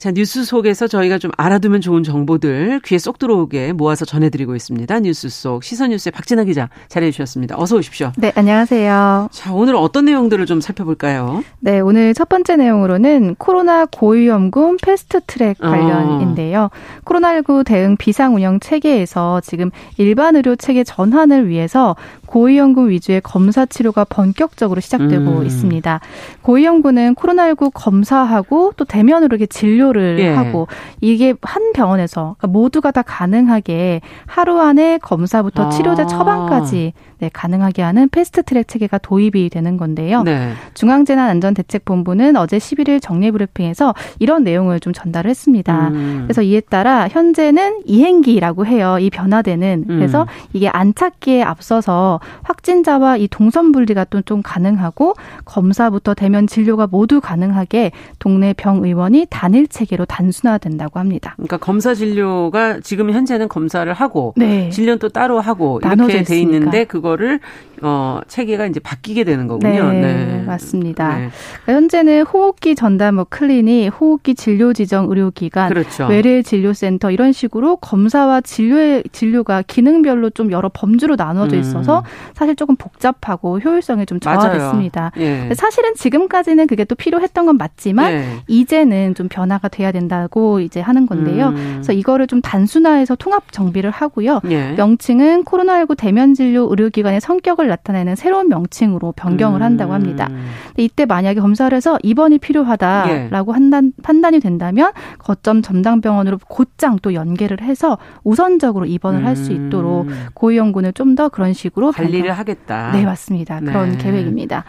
자, 뉴스 속에서 저희가 좀 알아두면 좋은 정보들 귀에 쏙 들어오게 모아서 전해드리고 있습니다. 뉴스 속 시선 뉴스의 박진아 기자 자리해 주셨습니다. 어서 오십시오. 네, 안녕하세요. 자, 오늘 어떤 내용들을 좀 살펴볼까요? 네, 오늘 첫 번째 내용으로는 코로나 고위험군 패스트 트랙 어. 관련인데요. 어. 코로나19 대응 비상 운영 체계에서 지금 일반 의료 체계 전환을 위해서 고위험군 위주의 검사 치료가 본격적으로 시작되고 음. 있습니다. 고위험군은 코로나19 검사하고 또 대면으로 이렇게 진료를 예. 하고 이게 한 병원에서 그러니까 모두가 다 가능하게 하루 안에 검사부터 치료제 아. 처방까지 네, 가능하게 하는 패스트트랙 체계가 도입이 되는 건데요. 네. 중앙재난안전대책본부는 어제 11일 정례 브리핑에서 이런 내용을 좀 전달을 했습니다. 음. 그래서 이에 따라 현재는 이행기라고 해요. 이 변화되는 음. 그래서 이게 안착기에 앞서서 확진자와 이 동선 분리가 또 좀 가능하고 검사부터 대면 진료가 모두 가능하게 동네 병의원이 단일 체계로 단순화된다고 합니다. 그러니까 검사 진료가 지금 현재는 검사를 하고 네. 진료는 또 따로 하고 이렇게 돼 있는데 그거 거를 어 체계가 이제 바뀌게 되는 거군요. 네, 네. 맞습니다. 네. 그러니까 현재는 호흡기 전담 뭐 클리닉, 호흡기 진료 지정 의료기관, 그렇죠. 외래 진료센터 이런 식으로 검사와 진료의 진료가 기능별로 좀 여러 범주로 나눠져 음. 있어서 음. 사실 조금 복잡하고 효율성이 좀 저하됐습니다. 예. 사실은 지금까지는 그게 또 필요했던 건 맞지만 예. 이제는 좀 변화가 돼야 된다고 이제 하는 건데요. 음. 그래서 이거를 좀 단순화해서 통합 정비를 하고요. 예. 명칭은 코로나19 대면 진료 의료기 기관의 성격을 나타내는 새로운 명칭으로 변경을 한다고 합니다. 음. 이때 만약에 검사를 해서 입원이 필요하다라고 예. 한단, 판단이 된다면 거점 전담 병원으로 곧장 또 연계를 해서 우선적으로 입원을 음. 할수 있도록 고위험군을 좀 더 그런 식으로 관리를. 하겠다. 네, 맞습니다. 그런 네. 계획입니다.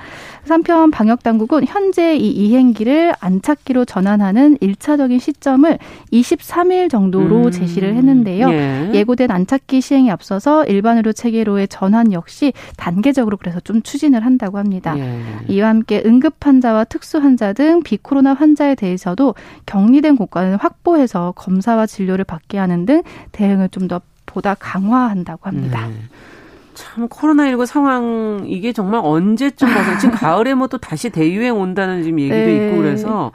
한편 방역 당국은 현재 이 이행기를 안착기로 전환하는 1차적인 시점을 23일 정도로 음. 제시를 했는데요. 예. 고된 안착기 시행에 앞서서 일반 의료 체계로의 전환 역시 단계적으로 그래서 좀 추진을 한다고 합니다. 예. 이와 함께 응급 환자와 특수 환자 등 비코로나 환자에 대해서도 격리된 공간을 확보해서 검사와 진료를 받게 하는 등 대응을 좀 더 보다 강화한다고 합니다. 네. 참 코로나19 상황 이게 정말 언제쯤 가서 지금 가을에 뭐 또 다시 대유행 온다는 지금 얘기도 네. 있고 그래서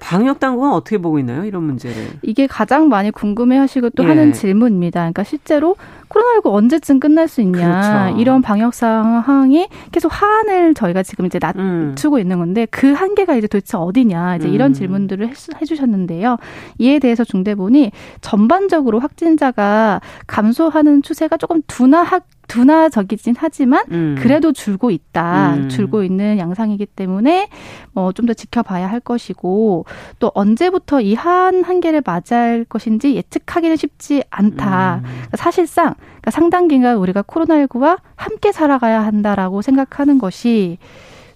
방역 당국은 어떻게 보고 있나요? 이런 문제를. 이게 가장 많이 궁금해 하시고 또 예. 하는 질문입니다. 그러니까 실제로 코로나19 언제쯤 끝날 수 있냐. 그렇죠. 이런 방역 상황이 계속 하한을 저희가 지금 이제 낮추고 음. 있는 건데 그 한계가 이제 도대체 어디냐. 이제 이런 음. 질문들을 해 주셨는데요. 이에 대해서 중대본이 전반적으로 확진자가 감소하는 추세가 조금 둔화하 둔화적이진 하지만 음. 그래도 줄고 있다. 음. 줄고 있는 양상이기 때문에 뭐 좀 더 지켜봐야 할 것이고 또 언제부터 이 한 한계를 맞이할 것인지 예측하기는 쉽지 않다. 음. 그러니까 사실상 그러니까 상당 기간 우리가 코로나19와 함께 살아가야 한다라고 생각하는 것이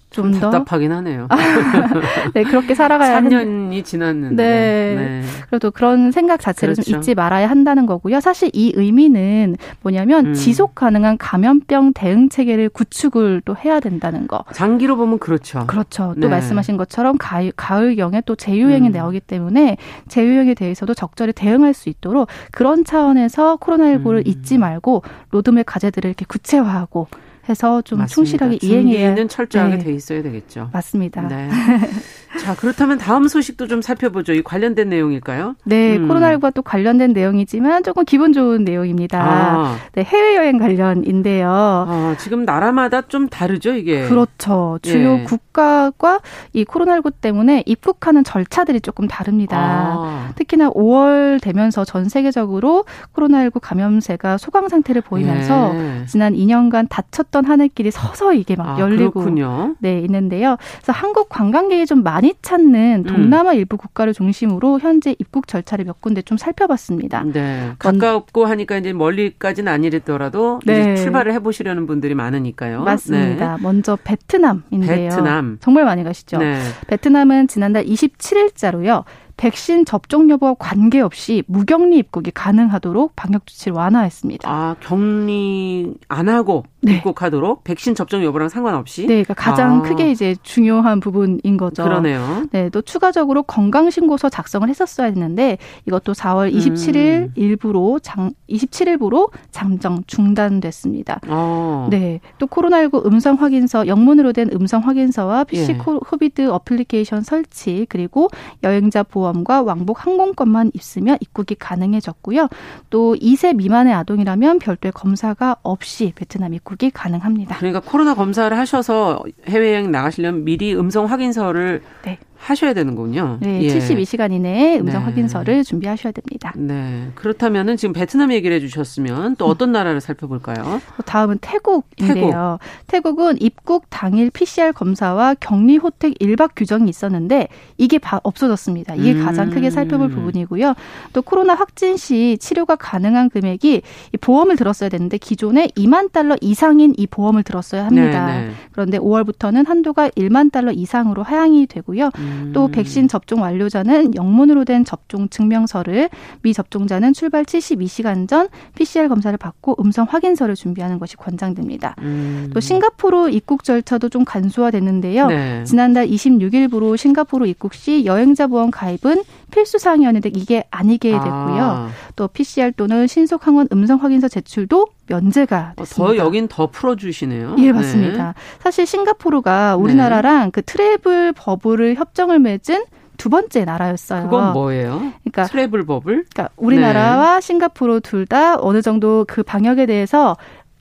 좀 더. 답답하긴 하네요. 네, 그렇게 살아가야 3년이 지났는데. 네. 네. 그래도 그런 생각 자체를 그렇죠. 좀 잊지 말아야 한다는 거고요. 사실 이 의미는 뭐냐면 음. 지속 가능한 감염병 대응 체계를 구축을 또 해야 된다는 거. 장기로 보면 그렇죠. 그렇죠. 또 네. 말씀하신 것처럼 가을, 가을경에 또 재유행이 음. 나오기 때문에 재유행에 대해서도 적절히 대응할 수 있도록 그런 차원에서 코로나19를 음. 잊지 말고 로드맵 과제들을 이렇게 구체화하고 해서 좀 맞습니다. 충실하게 이행해야 는 철저하게 네. 돼 있어야 되겠죠. 맞습니다. 네. 자, 그렇다면 다음 소식도 좀 살펴보죠. 이 관련된 내용일까요? 네, 음. 코로나19과 또 관련된 내용이지만 조금 기분 좋은 내용입니다. 아. 네, 해외여행 관련인데요. 아, 지금 나라마다 좀 다르죠, 이게? 그렇죠. 주요 예. 국가과 이 코로나19 때문에 입국하는 절차들이 조금 다릅니다. 아. 특히나 5월 되면서 전 세계적으로 코로나19 감염세가 소강 상태를 보이면서 예. 지난 2년간 닫혔던 하늘길이 서서히 이게 막 아, 열리고 그렇군요. 네, 있는데요. 그래서 한국 관광객이 좀 많이 많이 찾는 음. 동남아 음. 일부 국가를 중심으로 현재 입국 절차를 몇 군데 좀 살펴봤습니다. 네. 가깝고 하니까 이제 멀리까지는 아니더라도 네. 출발을 해보시려는 분들이 많으니까요. 맞습니다. 네. 먼저 베트남인데요. 베트남. 정말 많이 가시죠. 네. 베트남은 지난달 27일자로요. 백신 접종 여부와 관계없이 무격리 입국이 가능하도록 방역 조치를 완화했습니다. 아, 격리 안 하고 네. 입국하도록 백신 접종 여부랑 상관없이? 네, 그러니까 가장 아. 크게 이제 중요한 부분인 거죠. 그러네요. 네, 또 추가적으로 건강신고서 작성을 했었어야 했는데 이것도 4월 27일 음. 일부로 장 27일부로 잠정 중단됐습니다. 아. 네, 또 코로나19 음성 확인서 영문으로 된 음성 확인서와 PC 예. COVID 어플리케이션 설치 그리고 여행자 보호 보험과 왕복 항공권만 있으면 입국이 가능해졌고요. 또 2세 미만의 아동이라면 별도의 검사가 없이 베트남 입국이 가능합니다. 그러니까 코로나 검사를 하셔서 해외여행 나가시려면 미리 음성 확인서를 네. 하셔야 되는군요. 네, 예. 72시간 이내에 음성 네. 확인서를 준비하셔야 됩니다. 네. 그렇다면은 지금 베트남 얘기를 해주셨으면 또 어떤 나라를 살펴볼까요? 다음은 태국인데요. 태국. 은 입국 당일 PCR 검사와 격리 호텔 1박 규정이 있었는데 이게 없어졌습니다. 이게 음. 가장 크게 살펴볼 부분이고요. 또 코로나 확진 시 치료가 가능한 금액이 보험을 들었어야 되는데 기존에 2만 달러 이상인 이 보험을 들었어야 합니다. 네네. 네. 그런데 5월부터는 한도가 1만 달러 이상으로 하향이 되고요. 음. 음. 또 백신 접종 완료자는 영문으로 된 접종 증명서를 미접종자는 출발 72시간 전 PCR 검사를 받고 음성 확인서를 준비하는 것이 권장됩니다. 음. 또 싱가포르 입국 절차도 좀 간소화됐는데요. 네. 지난달 26일부로 싱가포르 입국 시 여행자 보험 가입은 필수 사항이었는데 이게 아니게 아. 됐고요. 아. 또 PCR 또는 신속 항원 음성 확인서 제출도 면제가 됐습니다. 더 여긴 더 풀어주시네요. 예, 맞습니다. 네. 사실 싱가포르가 우리나라랑 네. 그 트래블 버블을 협정을 맺은 두 번째 나라였어요. 그건 뭐예요? 그러니까 트래블 버블? 그러니까 우리나라와 네. 싱가포르 둘 다 어느 정도 그 방역에 대해서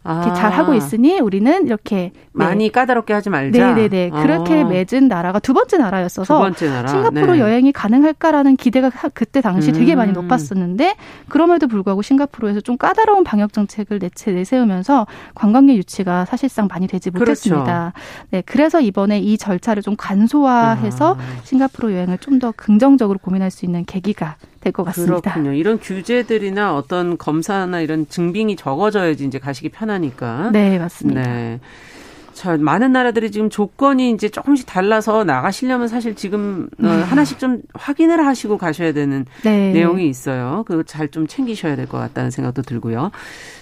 아. 잘 하고 있으니 우리는 이렇게 많이 네. 까다롭게 하지 말자. 네네네. 아. 그렇게 맺은 나라가 두 번째 나라였어서 두 번째 나라. 싱가포르 네. 여행이 가능할까라는 기대가 그때 당시 되게 많이 음. 높았었는데 그럼에도 불구하고 싱가포르에서 좀 까다로운 방역 정책을 내체 내세우면서 관광객 유치가 사실상 많이 되지 그렇죠. 못했습니다. 그렇죠. 네, 그래서 이번에 이 절차를 좀 간소화해서 아. 싱가포르 여행을 좀 더 긍정적으로 고민할 수 있는 계기가 될 것 같습니다. 그렇군요. 이런 규제들이나 어떤 검사나 이런 증빙이 적어져야지 이제 가시기 편하니까. 네, 맞습니다. 네. 자, 많은 나라들이 지금 조건이 이제 조금씩 달라서 나가시려면 사실 지금 어, 네. 하나씩 좀 확인을 하시고 가셔야 되는 네. 내용이 있어요. 그잘좀 챙기셔야 될 것 같다는 생각도 들고요.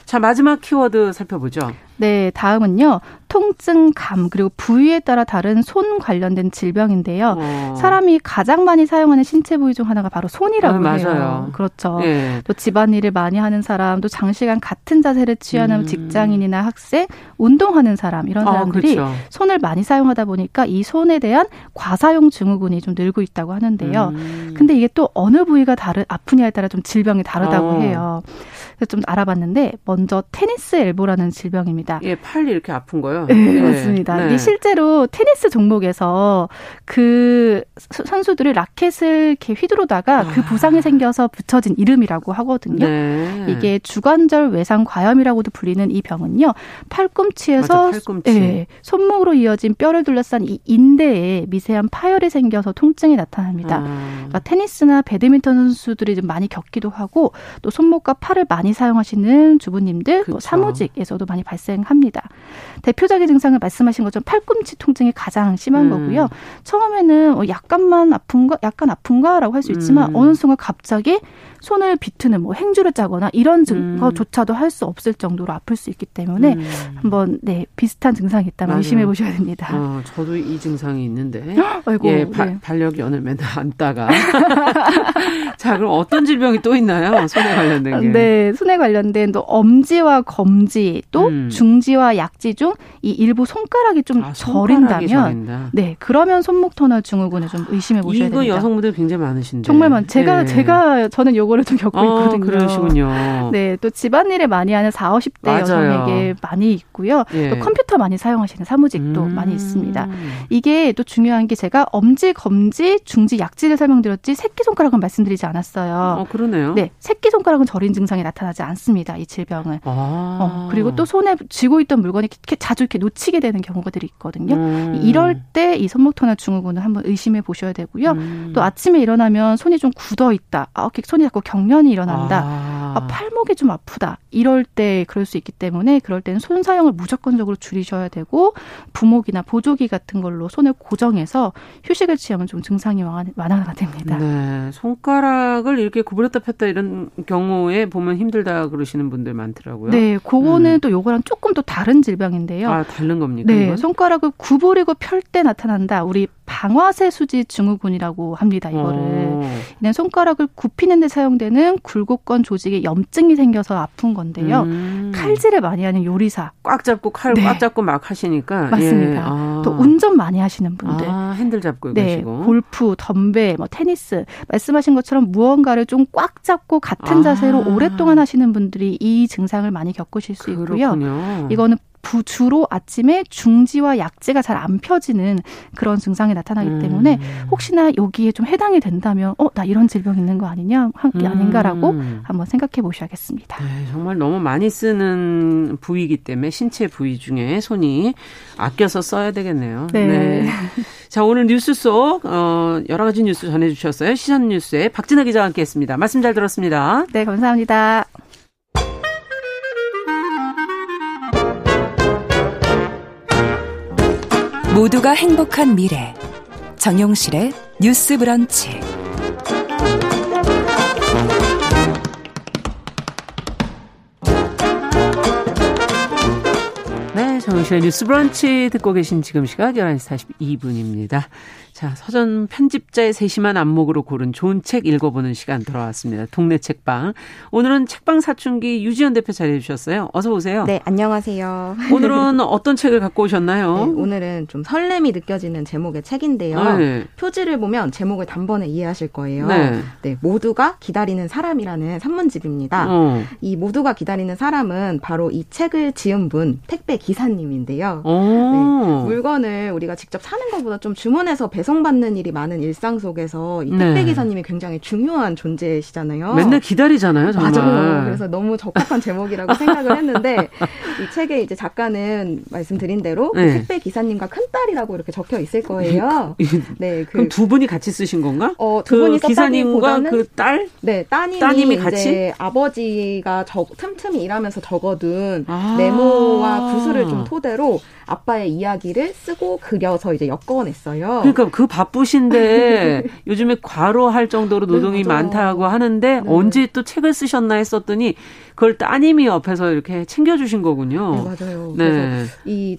자, 마지막 키워드 살펴보죠. 네, 다음은요. 통증, 감, 그리고 부위에 따라 다른 손 관련된 질병인데요. 어. 사람이 가장 많이 사용하는 신체 부위 중 하나가 바로 손이라고 아, 해요. 맞아요. 그렇죠. 네. 또 집안일을 많이 하는 사람, 또 장시간 같은 자세를 취하는 음. 직장인이나 학생, 운동하는 사람 이런 아, 사람들이 아, 그렇죠. 손을 많이 사용하다 보니까 이 손에 대한 과사용 증후군이 좀 늘고 있다고 하는데요. 음. 근데 이게 또 어느 부위가 다른 아프냐에 따라 좀 질병이 다르다고 어. 해요. 그래서 좀 알아봤는데 먼저 테니스 엘보라는 질병입니다. 예, 팔이 이렇게 아픈 거요. 네, 네. 맞습니다. 네. 이게 실제로 테니스 종목에서 그 선수들이 라켓을 이렇게 휘두르다가 아. 그 부상이 생겨서 붙여진 이름이라고 하거든요. 네. 이게 주관절 외상 과염이라고도 불리는 이 병은요. 팔꿈치에서 맞아, 팔꿈치. 네, 손목으로 이어진 뼈를 둘러싼 이 인대에 미세한 파열이 생겨서 통증이 나타납니다. 아. 그러니까 테니스나 배드민턴 선수들이 좀 많이 겪기도 하고 또 손목과 팔을 많이 사용하시는 주부님들, 또 사무직에서도 많이 발생 발생합니다. 대표적인 증상을 말씀하신 것처럼 팔꿈치 통증이 가장 심한 음. 거고요. 처음에는 어, 약간만 아픈가, 약간 아픈가라고 할 수 있지만 음. 어느 순간 갑자기 손을 비트는 뭐 행주를 짜거나 이런 증거조차도 음. 할수 없을 정도로 아플 수 있기 때문에 음. 한번 네 비슷한 증상이 있다면 의심해 보셔야 됩니다. 어, 저도 이 증상이 있는데 아이고, 예, 바, 네. 반려견을 맨날 안다가 자 그럼 어떤 질병이 또 있나요? 손에 관련된 게. 네, 손에 관련된 또 엄지와 검지 또 음. 중지와 약지 중 이 일부 손가락이 좀 아, 저린다면 저린다. 네 그러면 손목 터널 증후군을 좀 의심해 보셔야 됩니다. 이거 여성분들 굉장히 많으신데 정말 많. 제가 네. 제가 저는 요거 좀 겪고 아, 있거든요. 그러시군요. 네, 또 집안일을 많이 하는 40, 50대 맞아요. 여성에게 많이 있고요. 예. 또 컴퓨터 많이 사용하시는 사무직도 음. 많이 있습니다. 이게 또 중요한 게 제가 엄지, 검지, 중지, 약지를 설명드렸지 새끼손가락은 말씀드리지 않았어요. 어, 그러네요. 네, 새끼손가락은 저린 증상이 나타나지 않습니다. 이 질병은. 아. 어, 그리고 또 손에 쥐고 있던 물건이 이렇게 자주 이렇게 놓치게 되는 경우들이 있거든요. 음. 이럴 때 이 손목터널 증후군을 한번 의심해 보셔야 되고요. 음. 또 아침에 일어나면 손이 좀 굳어 있다. 아, 이렇게 손이 자꾸 경련이 일어난다. 아. 아, 팔목이 좀 아프다. 이럴 때 그럴 수 있기 때문에 그럴 때는 손 사용을 무조건적으로 줄이셔야 되고 부목이나 보조기 같은 걸로 손을 고정해서 휴식을 취하면 좀 증상이 완화가 됩니다. 네. 손가락을 이렇게 구부렸다 폈다 이런 경우에 보면 힘들다 그러시는 분들 많더라고요. 네. 그거는 음. 또 요거랑 조금 또 다른 질병인데요. 아, 다른 겁니까? 네. 이건? 손가락을 구부리고 펼 때 나타난다. 우리 방화쇠 수지 증후군이라고 합니다. 이거를. 어. 이는 손가락을 굽히는 데 사용되는 굴곡건 조직에 염증이 생겨서 아픈 건데요. 음. 칼질을 많이 하는 요리사. 꽉 잡고 칼을 네. 꽉 잡고 막 하시니까. 맞습니다. 예. 아. 또 운전 많이 하시는 분들. 아, 핸들 잡고 네. 가시고. 골프, 덤벨, 뭐 테니스. 말씀하신 것처럼 무언가를 좀 꽉 잡고 같은 아. 자세로 오랫동안 하시는 분들이 이 증상을 많이 겪으실 수 있고요. 그렇군요. 이거는 주로 아침에 중지와 약지가 잘 안 펴지는 그런 증상이 나타나기 음. 때문에 혹시나 여기에 좀 해당이 된다면 어 나 이런 질병 있는 거 아니냐 한게 아닌가라고 음. 한번 생각해 보셔야겠습니다. 네, 정말 너무 많이 쓰는 부위이기 때문에 신체 부위 중에 손이 아껴서 써야 되겠네요. 네. 네. 자 오늘 뉴스 속 어, 여러 가지 뉴스 전해주셨어요. 시선 뉴스에 박진아 기자와 함께했습니다. 말씀 잘 들었습니다. 네 감사합니다. 모두가 행복한 미래 정용실의 뉴스 브런치 네, 정용실의 뉴스 브런치 듣고 계신 지금 시각 11시 42분입니다. 자, 서전 편집자의 세심한 안목으로 고른 좋은 책 읽어보는 시간 돌아왔습니다. 동네 책방. 오늘은 책방 사춘기 유지연 대표 자리해 주셨어요. 어서 오세요. 네, 안녕하세요. 오늘은 어떤 책을 갖고 오셨나요? 네, 오늘은 좀 설렘이 느껴지는 제목의 책인데요. 네. 표지를 보면 제목을 단번에 이해하실 거예요. 네. 네 모두가 기다리는 사람이라는 산문집입니다. 어. 이 모두가 기다리는 사람은 바로 이 책을 지은 분 택배 기사님인데요. 네, 물건을 우리가 직접 사는 것보다 좀 주문해서 배 배송받는 일이 많은 일상 속에서 이 택배 네. 기사님이 굉장히 중요한 존재시잖아요. 맨날 기다리잖아요, 정말. 맞아요. 그래서 너무 적합한 제목이라고 생각을 했는데 이 책에 이제 작가는 말씀드린 대로 그 네. 그 택배 기사님과 큰 딸이라고 이렇게 적혀 있을 거예요. 네, 그, 그럼 두 분이 같이 쓰신 건가? 어, 두 그 분이 기사님과 그 딸? 네, 따님이, 따님이 같이 아버지가 저, 틈틈이 일하면서 적어둔 아~ 메모와 구술을 좀 토대로 아빠의 이야기를 쓰고 그려서 이제 엮어냈어요. 그러니까 그 바쁘신데 요즘에 과로할 정도로 노동이 네, 많다고 하는데 네. 언제 또 책을 쓰셨나 했었더니 그걸 따님이 옆에서 이렇게 챙겨주신 거군요. 네, 맞아요. 네. 그래서 이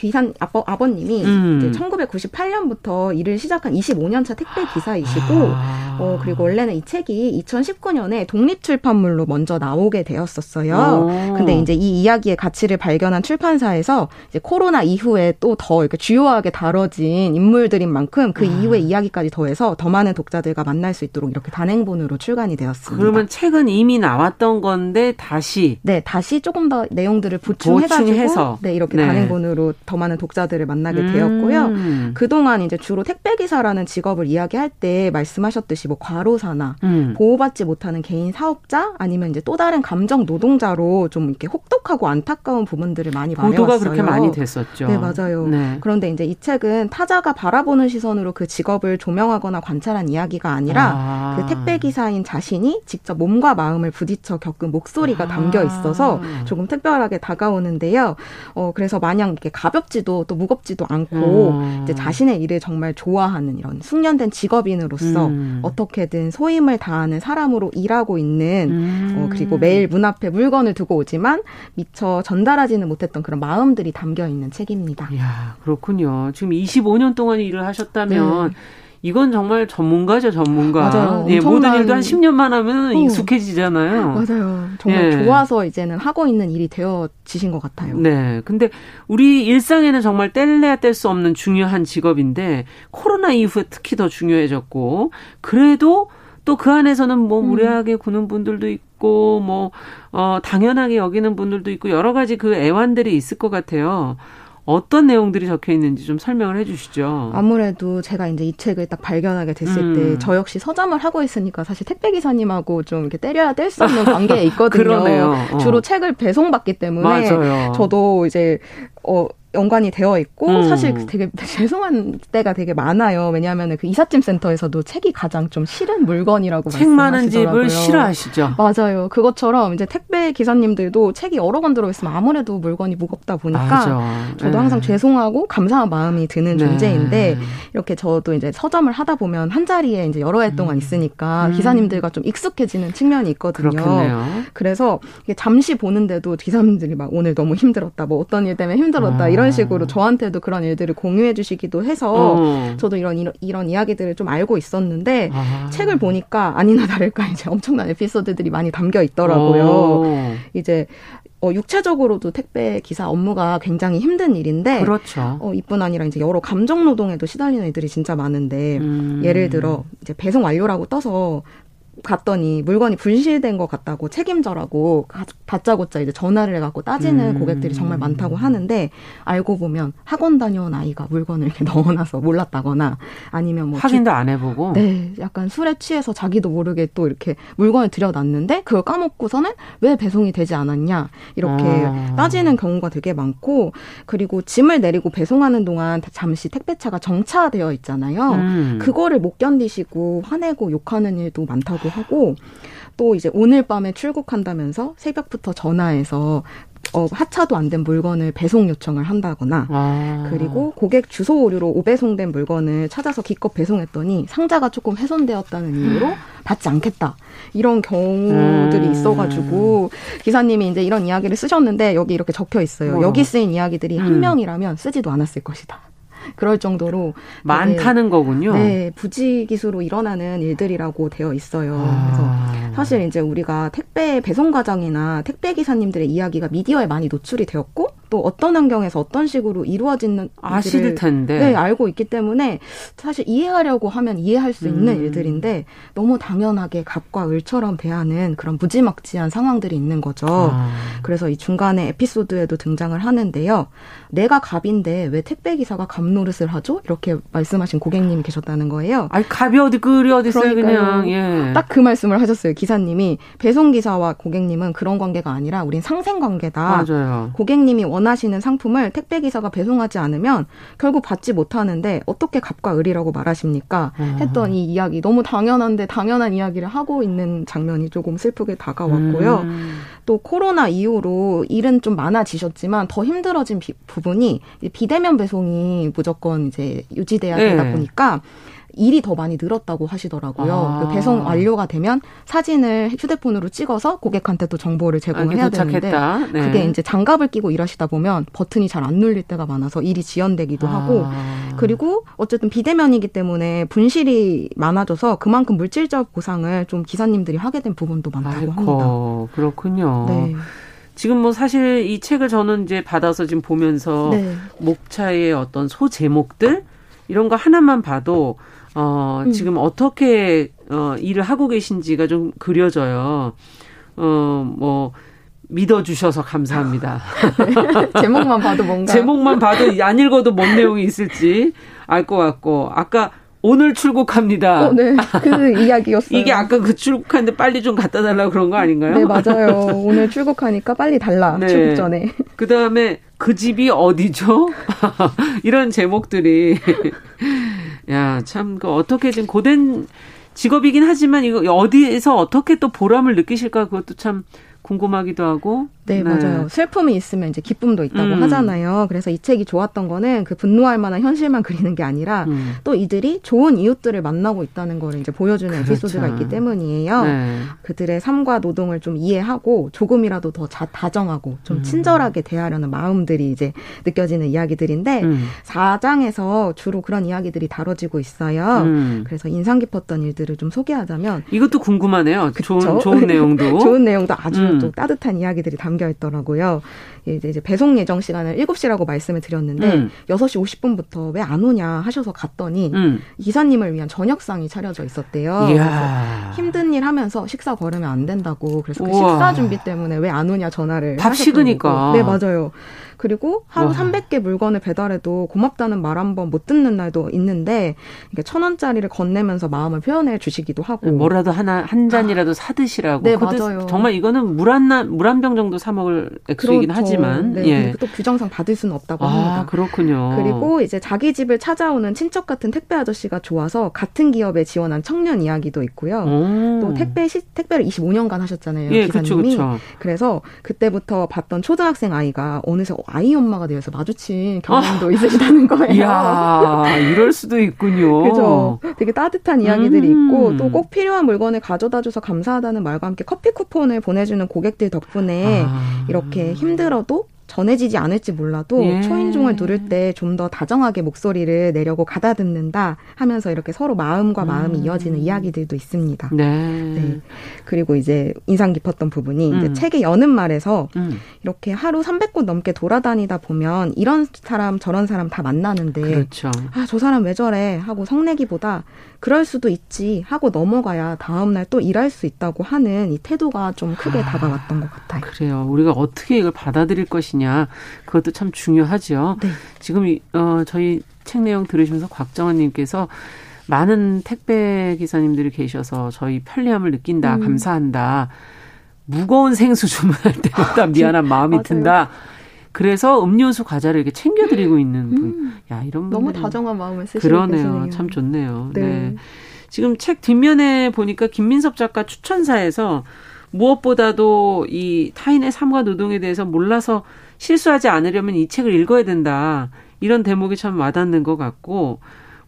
기산 아버, 아버님이 음. 1998년부터 일을 시작한 25년차 택배 기사이시고 아. 어, 그리고 원래는 이 책이 2019년에 독립 출판물로 먼저 나오게 되었었어요. 오. 근데 이제 이 이야기의 가치를 발견한 출판사에서 이제 코로나 이후에 또 더 이렇게 주요하게 다뤄진 인물들인 만큼 그 아. 이후의 이야기까지 더해서 더 많은 독자들과 만날 수 있도록 이렇게 단행본으로 출간이 되었습니다. 그러면 책은 이미 나왔던 건데 다시 네, 다시 조금 더 내용들을 보충해 가지고 네, 이렇게 네. 단행본으로 더 많은 독자들을 만나게 되었고요. 음. 그동안 이제 주로 택배 기사라는 직업을 이야기할 때 말씀하셨듯이 뭐 과로사나 음. 보호받지 못하는 개인 사업자 아니면 이제 또 다른 감정 노동자로 좀 이렇게 혹독하고 안타까운 부분들을 많이 말해왔어요. 보도가 그렇게 많이 됐었죠. 네, 맞아요. 네. 그런데 이제 이 책은 타자가 바라보는 시선으로 그 직업을 조명하거나 관찰한 이야기가 아니라 아. 그 택배 기사인 자신이 직접 몸과 마음을 부딪혀 겪은 목소리가 아. 담겨 있어서 조금 특별하게 다가오는데요. 어 그래서 마냥 이렇게 가볍 지도 또 무겁지도 않고 음. 이제 자신의 일을 정말 좋아하는 이런 숙련된 직업인으로서 음. 어떻게든 소임을 다하는 사람으로 일하고 있는 음. 어 그리고 매일 문 앞에 물건을 두고 오지만 미처 전달하지는 못했던 그런 마음들이 담겨 있는 책입니다. 야 그렇군요. 지금 25년 동안 일을 하셨다면. 네. 이건 정말 전문가죠, 전문가. 맞아요. 예, 모든 일도 한 10년만 하면 어. 익숙해지잖아요. 맞아요. 정말 예. 좋아서 이제는 하고 있는 일이 되어지신 것 같아요. 네. 근데 우리 일상에는 정말 뗄래야 뗄 수 없는 중요한 직업인데 코로나 이후에 특히 더 중요해졌고 그래도 또 그 안에서는 뭐 음. 무례하게 구는 분들도 있고 뭐 어, 당연하게 여기는 분들도 있고 여러 가지 그 애환들이 있을 것 같아요. 어떤 내용들이 적혀 있는지 좀 설명을 해 주시죠. 아무래도 제가 이제 이 책을 딱 발견하게 됐을 음. 때저 역시 서점을 하고 있으니까 사실 택배 기사님하고 좀 이렇게 때려야 뗄 수 없는 관계에 있거든요. 그러네요. 어. 주로 책을 배송받기 때문에 맞아요. 저도 이제 어 연관이 되어 있고 음. 사실 되게 죄송한 때가 되게 많아요. 왜냐하면 그 이삿짐 센터에서도 책이 가장 좀 싫은 물건이라고 책 많은 집을 싫어하시죠. 맞아요. 그것처럼 이제 택배 기사님들도 책이 여러 권 들어있으면 아무래도 물건이 무겁다 보니까 맞아. 저도 네. 항상 죄송하고 감사한 마음이 드는 네. 존재인데 이렇게 저도 이제 서점을 하다 보면 한 자리에 이제 여러 해 동안 음. 있으니까 음. 기사님들과 좀 익숙해지는 측면이 있거든요. 그렇겠네요. 그래서 잠시 보는데도 기사님들이 막 오늘 너무 힘들었다, 뭐 어떤 일 때문에 힘들었다. 아. 이런 식으로 저한테도 그런 일들을 공유해 주시기도 해서 어. 저도 이런, 이런, 이런 이야기들을 좀 알고 있었는데 아. 책을 보니까 아니나 다를까 이제 엄청난 에피소드들이 많이 담겨 있더라고요. 어. 이제 어, 육체적으로도 택배 기사 업무가 굉장히 힘든 일인데, 그렇죠. 어, 이뿐 아니라 이제 여러 감정 노동에도 시달리는 애들이 진짜 많은데, 음. 예를 들어 이제 배송 완료라고 떠서 갔더니 물건이 분실된 것 같다고 책임져라고 다짜고짜 이제 전화를 해갖고 따지는 음. 고객들이 정말 많다고 하는데 알고 보면 학원 다녀온 아이가 물건을 이렇게 넣어놔서 몰랐다거나 아니면 뭐 확인도 주, 안 해보고 네 약간 술에 취해서 자기도 모르게 또 이렇게 물건을 들여놨는데 그걸 까먹고서는 왜 배송이 되지 않았냐 이렇게 아. 따지는 경우가 되게 많고 그리고 짐을 내리고 배송하는 동안 잠시 택배차가 정차되어 있잖아요 음. 그거를 못 견디시고 화내고 욕하는 일도 많다고 하고 또 이제 오늘 밤에 출국한다면서 새벽부터 전화해서 어, 하차도 안 된 물건을 배송 요청을 한다거나 아. 그리고 고객 주소 오류로 오배송된 물건을 찾아서 기껏 배송했더니 상자가 조금 훼손되었다는 이유로 받지 않겠다. 이런 경우들이 음. 있어가지고 기사님이 이제 이런 이야기를 쓰셨는데 여기 이렇게 적혀 있어요. 어. 여기 쓰인 이야기들이 음. 한 명이라면 쓰지도 않았을 것이다. 그럴 정도로 많다는 거군요. 네, 부지 기수로 일어나는 일들이라고 되어 있어요. 아. 그래서 사실 이제 우리가 택배 배송 과정이나 택배 기사님들의 이야기가 미디어에 많이 노출이 되었고 또 어떤 환경에서 어떤 식으로 이루어지는 아실 텐데 네, 알고 있기 때문에 사실 이해하려고 하면 이해할 수 있는 음. 일들인데 너무 당연하게 갑과 을처럼 대하는 그런 무지막지한 상황들이 있는 거죠. 아. 그래서 이 중간에 에피소드에도 등장을 하는데요. 내가 갑인데 왜 택배 기사가 갑노 릇을 하죠? 이렇게 말씀하신 고객님이 계셨다는 거예요. 아니 갑이 어디 그리 어디 있어요 그냥 예. 딱 그 말씀을 하셨어요 기사님이 배송 기사와 고객님은 그런 관계가 아니라 우린 상생 관계다. 맞아요. 고객님이 원하시는 상품을 택배 기사가 배송하지 않으면 결국 받지 못하는데 어떻게 갑과 을이라고 말하십니까? 음. 했던 이 이야기 너무 당연한데 당연한 이야기를 하고 있는 장면이 조금 슬프게 다가왔고요. 음. 또 코로나 이후로 일은 좀 많아지셨지만 더 힘들어진 비, 부분이 비대면 배송이 무조건 이제 유지돼야 되다 네. 보니까 일이 더 많이 늘었다고 하시더라고요. 아. 그 배송 완료가 되면 사진을 휴대폰으로 찍어서 고객한테 또 정보를 제공해야 아, 되는데 네. 그게 이제 장갑을 끼고 일하시다 보면 버튼이 잘 안 눌릴 때가 많아서 일이 지연되기도 아. 하고 그리고 어쨌든 비대면이기 때문에 분실이 많아져서 그만큼 물질적 보상을 좀 기사님들이 하게 된 부분도 많다고 아이고, 합니다. 그렇군요. 네. 지금 뭐 사실 이 책을 저는 이제 받아서 지금 보면서 네. 목차의 어떤 소 제목들 이런 거 하나만 봐도 어, 음. 지금 어떻게, 어, 일을 하고 계신지가 좀 그려져요. 어, 뭐, 믿어주셔서 감사합니다. 네, 제목만 봐도 뭔가. 제목만 봐도 안 읽어도 뭔 내용이 있을지 알 것 같고, 아까 오늘 출국합니다. 어, 네. 그 이야기였어요. 이게 아까 그 출국하는데 빨리 좀 갖다 달라고 그런 거 아닌가요? 네, 맞아요. 오늘 출국하니까 빨리 달라. 네. 출국 전에. 그 다음에 그 집이 어디죠? 이런 제목들이. 야, 참, 그 어떻게 지금 고된 직업이긴 하지만 이거 어디에서 어떻게 또 보람을 느끼실까 그것도 참 궁금하기도 하고. 네, 네, 맞아요. 슬픔이 있으면 이제 기쁨도 있다고 음. 하잖아요. 그래서 이 책이 좋았던 거는 그 분노할 만한 현실만 그리는 게 아니라 음. 또 이들이 좋은 이웃들을 만나고 있다는 걸 이제 보여주는 그렇죠. 에피소드가 있기 때문이에요. 네. 그들의 삶과 노동을 좀 이해하고 조금이라도 더 자, 다정하고 좀 음. 친절하게 대하려는 마음들이 이제 느껴지는 이야기들인데 음. 4장에서 주로 그런 이야기들이 다뤄지고 있어요. 음. 그래서 인상 깊었던 일들을 좀 소개하자면 이것도 궁금하네요. 좋은 좋은 내용도 좋은 내용도 아주 음. 또 따뜻한 이야기들이 담겨 있더라고요. 이제, 이제 배송 예정 시간을 7시라고 말씀을 드렸는데 음. 6시 50분부터 왜 안 오냐 하셔서 갔더니 음. 기사님을 위한 저녁상이 차려져 있었대요. 힘든 일 하면서 식사 걸으면 안 된다고. 그래서 그 식사 준비 때문에 왜 안 오냐 전화를 밥 식으니까. 네, 맞아요. 그리고 하루 와. 300개 물건을 배달해도 고맙다는 말 한 번 못 듣는 날도 있는데 이게 천 원짜리를 건네면서 마음을 표현해 주시기도 하고 뭐라도 하나 한 잔이라도 아. 사 드시라고. 네 맞아요. 정말 이거는 물 한 물 한 병 정도 사 먹을 액수이긴 그렇죠. 하지만 네. 예. 또 규정상 받을 수는 없다고 아, 합니다. 그렇군요. 그리고 이제 자기 집을 찾아오는 친척 같은 택배 아저씨가 좋아서 같은 기업에 지원한 청년 이야기도 있고요. 오. 또 택배 시, 택배를 25년간 하셨잖아요. 예, 기사님이. 그쵸, 그쵸. 그래서 그때부터 봤던 초등학생 아이가 어느새 아이 엄마가 되어서 마주친 경험도 아. 있으시다는 거예요. 이야, 이럴 수도 있군요. 그죠. 되게 따뜻한 이야기들이 음. 있고 또 꼭 필요한 물건을 가져다줘서 감사하다는 말과 함께 커피 쿠폰을 보내주는 고객들 덕분에 아. 이렇게 힘들어 도 전해지지 않을지 몰라도 예. 초인종을 누를 때 좀 더 다정하게 목소리를 내려고 가다듬는다 하면서 이렇게 서로 마음과 마음이 음. 이어지는 이야기들도 있습니다. 네. 네. 그리고 이제 인상 깊었던 부분이 음. 이제 책의 여는 말에서 음. 이렇게 하루 300곳 넘게 돌아다니다 보면 이런 사람 저런 사람 다 만나는데 그렇죠. 아, 저 사람 왜 저래 하고 성내기보다 그럴 수도 있지 하고 넘어가야 다음 날 또 일할 수 있다고 하는 이 태도가 좀 크게 아, 다가왔던 것 같아요. 그래요. 우리가 어떻게 이걸 받아들일 것이냐 그것도 참 중요하죠. 네. 지금 어, 저희 책 내용 들으시면서 곽정원님께서 많은 택배 기사님들이 계셔서 저희 편리함을 느낀다, 음. 감사한다. 무거운 생수 주문할 때마다 미안한 마음이 든다. 그래서 음료수 과자를 이렇게 챙겨드리고 있는 분. 음. 야, 이런 너무 다정한 마음을 쓰시고 그러네요. 계시네요. 참 좋네요. 네. 네. 지금 책 뒷면에 보니까 김민섭 작가 추천사에서 무엇보다도 이 타인의 삶과 노동에 대해서 몰라서 실수하지 않으려면 이 책을 읽어야 된다. 이런 대목이 참 와닿는 것 같고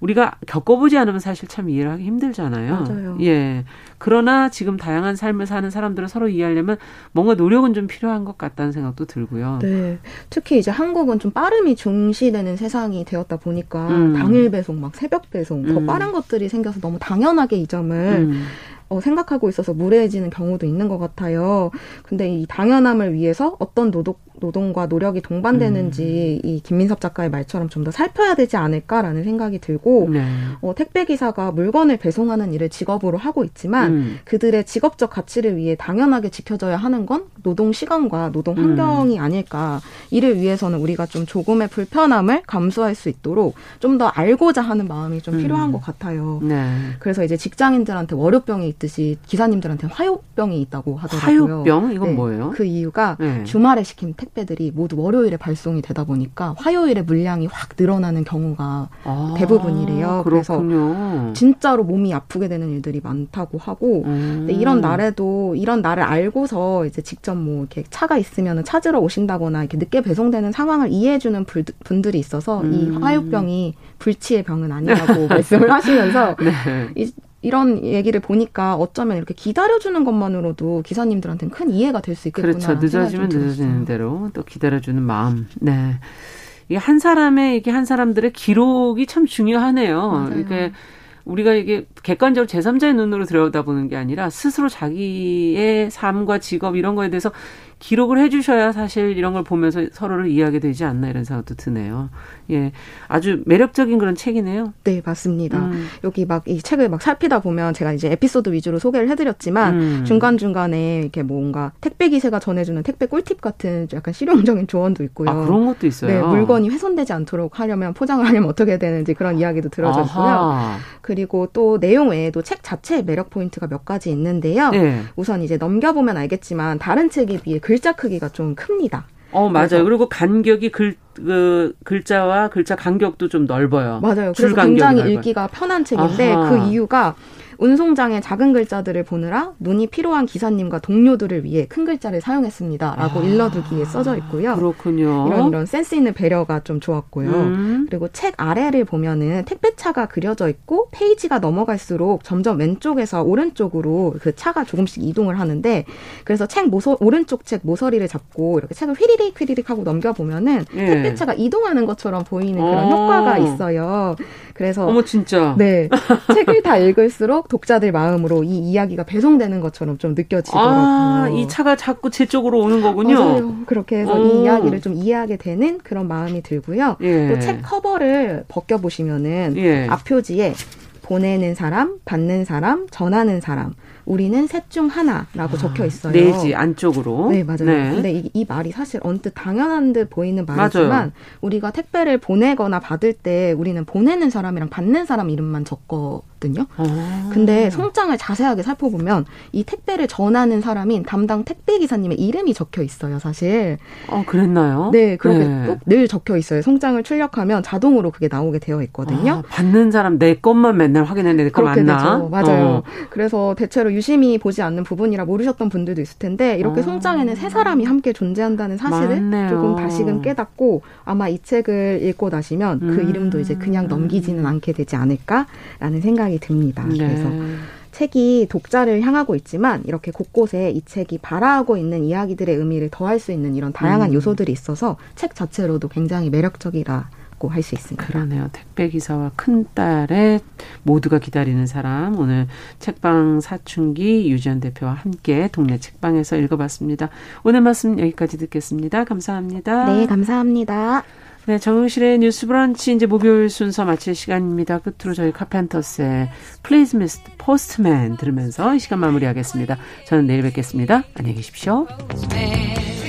우리가 겪어보지 않으면 사실 참 이해를 하기 힘들잖아요. 맞아요. 예. 그러나 지금 다양한 삶을 사는 사람들을 서로 이해하려면 뭔가 노력은 좀 필요한 것 같다는 생각도 들고요. 네. 특히 이제 한국은 좀 빠름이 중시되는 세상이 되었다 보니까 음. 당일 배송, 막 새벽 배송, 더 음. 빠른 것들이 생겨서 너무 당연하게 이 점을 음. 어, 생각하고 있어서 무례해지는 경우도 있는 것 같아요. 근데 이 당연함을 위해서 어떤 노동, 노동과 노력이 동반되는지 음. 이 김민섭 작가의 말처럼 좀 더 살펴야 되지 않을까라는 생각이 들고 네. 어, 택배 기사가 물건을 배송하는 일을 직업으로 하고 있지만 음. 그들의 직업적 가치를 위해 당연하게 지켜져야 하는 건 노동 시간과 노동 음. 환경이 음. 아닐까. 이를 위해서는 우리가 좀 조금의 불편함을 감수할 수 있도록 좀 더 알고자 하는 마음이 좀 필요한 음. 것 같아요. 네. 그래서 이제 직장인들한테 월요병이 있듯이 기사님들한테 화요병이 있다고 하더라고요. 화요병 이건 네. 뭐예요? 그 이유가 네. 주말에 시킨 택 택배들이 모두 월요일에 발송이 되다 보니까 화요일에 물량이 확 늘어나는 경우가 아, 대부분이래요. 그렇군요. 그래서 진짜로 몸이 아프게 되는 일들이 많다고 하고 음. 이런 날에도 이런 날을 알고서 이제 직접 뭐 이렇게 차가 있으면 찾으러 오신다거나 이렇게 늦게 배송되는 상황을 이해해주는 분들이 있어서 음. 이 화요병이 불치의 병은 아니라고 말씀을 하시면서 네. 이, 이런 얘기를 보니까 어쩌면 이렇게 기다려주는 것만으로도 기사님들한테는 큰 이해가 될 수 있겠구나. 그렇죠. 늦어지면 늦어지는 대로 또 기다려주는 마음. 네. 이게 한 사람의 이게 한 사람들의 기록이 참 중요하네요. 이게 우리가 이게 객관적으로 제3자의 눈으로 들여다보는 게 아니라 스스로 자기의 삶과 직업 이런 거에 대해서 기록을 해주셔야 사실 이런 걸 보면서 서로를 이해하게 되지 않나 이런 생각도 드네요. 예, 아주 매력적인 그런 책이네요. 네, 맞습니다. 음. 여기 막 이 책을 막 살피다 보면 제가 이제 에피소드 위주로 소개를 해드렸지만 음. 중간 중간에 이렇게 뭔가 택배 기세가 전해주는 택배 꿀팁 같은 약간 실용적인 조언도 있고요. 아, 그런 것도 있어요. 네, 물건이 훼손되지 않도록 하려면 포장을 하려면 어떻게 되는지 그런 이야기도 들어져 있고요. 그리고 또 내용 외에도 책 자체의 매력 포인트가 몇 가지 있는데요. 네. 우선 이제 넘겨보면 알겠지만 다른 책에 비해 글자 크기가 좀 큽니다. 어, 맞아요. 그리고 간격이 글, 그, 글자와 글자 간격도 좀 넓어요. 맞아요. 그래서 굉장히 넓어요. 읽기가 편한 책인데 아하. 그 이유가 운송장에 작은 글자들을 보느라 눈이 필요한 기사님과 동료들을 위해 큰 글자를 사용했습니다라고 아, 일러두기에 써져 있고요. 그렇군요. 이런 이런 센스 있는 배려가 좀 좋았고요. 음. 그리고 책 아래를 보면은 택배차가 그려져 있고 페이지가 넘어갈수록 점점 왼쪽에서 오른쪽으로 그 차가 조금씩 이동을 하는데 그래서 책 모서 오른쪽 책 모서리를 잡고 이렇게 책을 휘리릭 휘리릭 하고 넘겨 보면은 예. 택배차가 이동하는 것처럼 보이는 그런 어. 효과가 있어요. 그래서 어머 진짜 네 책을 다 읽을수록 독자들 마음으로 이 이야기가 배송되는 것처럼 좀 느껴지더라고요. 아, 이 차가 자꾸 제 쪽으로 오는 거군요. 맞아요. 그렇게 해서 오. 이 이야기를 좀 이해하게 되는 그런 마음이 들고요. 예. 또책 커버를 벗겨 보시면은 예. 앞 표지에 보내는 사람, 받는 사람, 전하는 사람 우리는 셋 중 하나라고 아, 적혀 있어요. 내지 안쪽으로. 네, 맞아요. 네. 근데 이, 이, 말이 사실 언뜻 당연한 듯 보이는 말이지만 맞아요. 우리가 택배를 보내거나 받을 때 우리는 보내는 사람이랑 받는 사람 이름만 적거 있거든요. 아. 근데 송장을 자세하게 살펴보면 이 택배를 전하는 사람인 담당 택배 기사님의 이름이 적혀 있어요, 사실. 아, 그랬나요? 네, 그렇게 네. 꼭늘 적혀 있어요. 송장을 출력하면 자동으로 그게 나오게 되어 있거든요. 아, 받는 사람 내 것만 맨날 확인했는데 내거 맞나? 되죠. 맞아요. 어. 그래서 대체로 유심히 보지 않는 부분이라 모르셨던 분들도 있을 텐데 이렇게 아. 송장에는 세 사람이 함께 존재한다는 사실을 맞네요. 조금 다시금 깨닫고 아마 이 책을 읽고 나시면 그 음. 그 이름도 이제 그냥 넘기지는 않게 되지 않을까라는 생각이 생각이 듭니다. 네. 그래서 책이 독자를 향하고 있지만 이렇게 곳곳에 이 책이 발화하고 있는 이야기들의 의미를 더할 수 있는 이런 다양한 음. 요소들이 있어서 책 자체로도 굉장히 매력적이라 할 수 있습니다. 그러네요. 택배 기사와 큰 딸의 모두가 기다리는 사람 오늘 책방 사춘기 유지연 대표와 함께 동네 책방에서 읽어봤습니다. 오늘 말씀 여기까지 듣겠습니다. 감사합니다. 네, 감사합니다. 네, 정용실의 뉴스 브런치 이제 목요일 순서 마칠 시간입니다. 끝으로 저희 Carpenters의 Please Mr. Postman 들으면서 이 시간 마무리하겠습니다. 저는 내일 뵙겠습니다. 안녕히 계십시오. 네.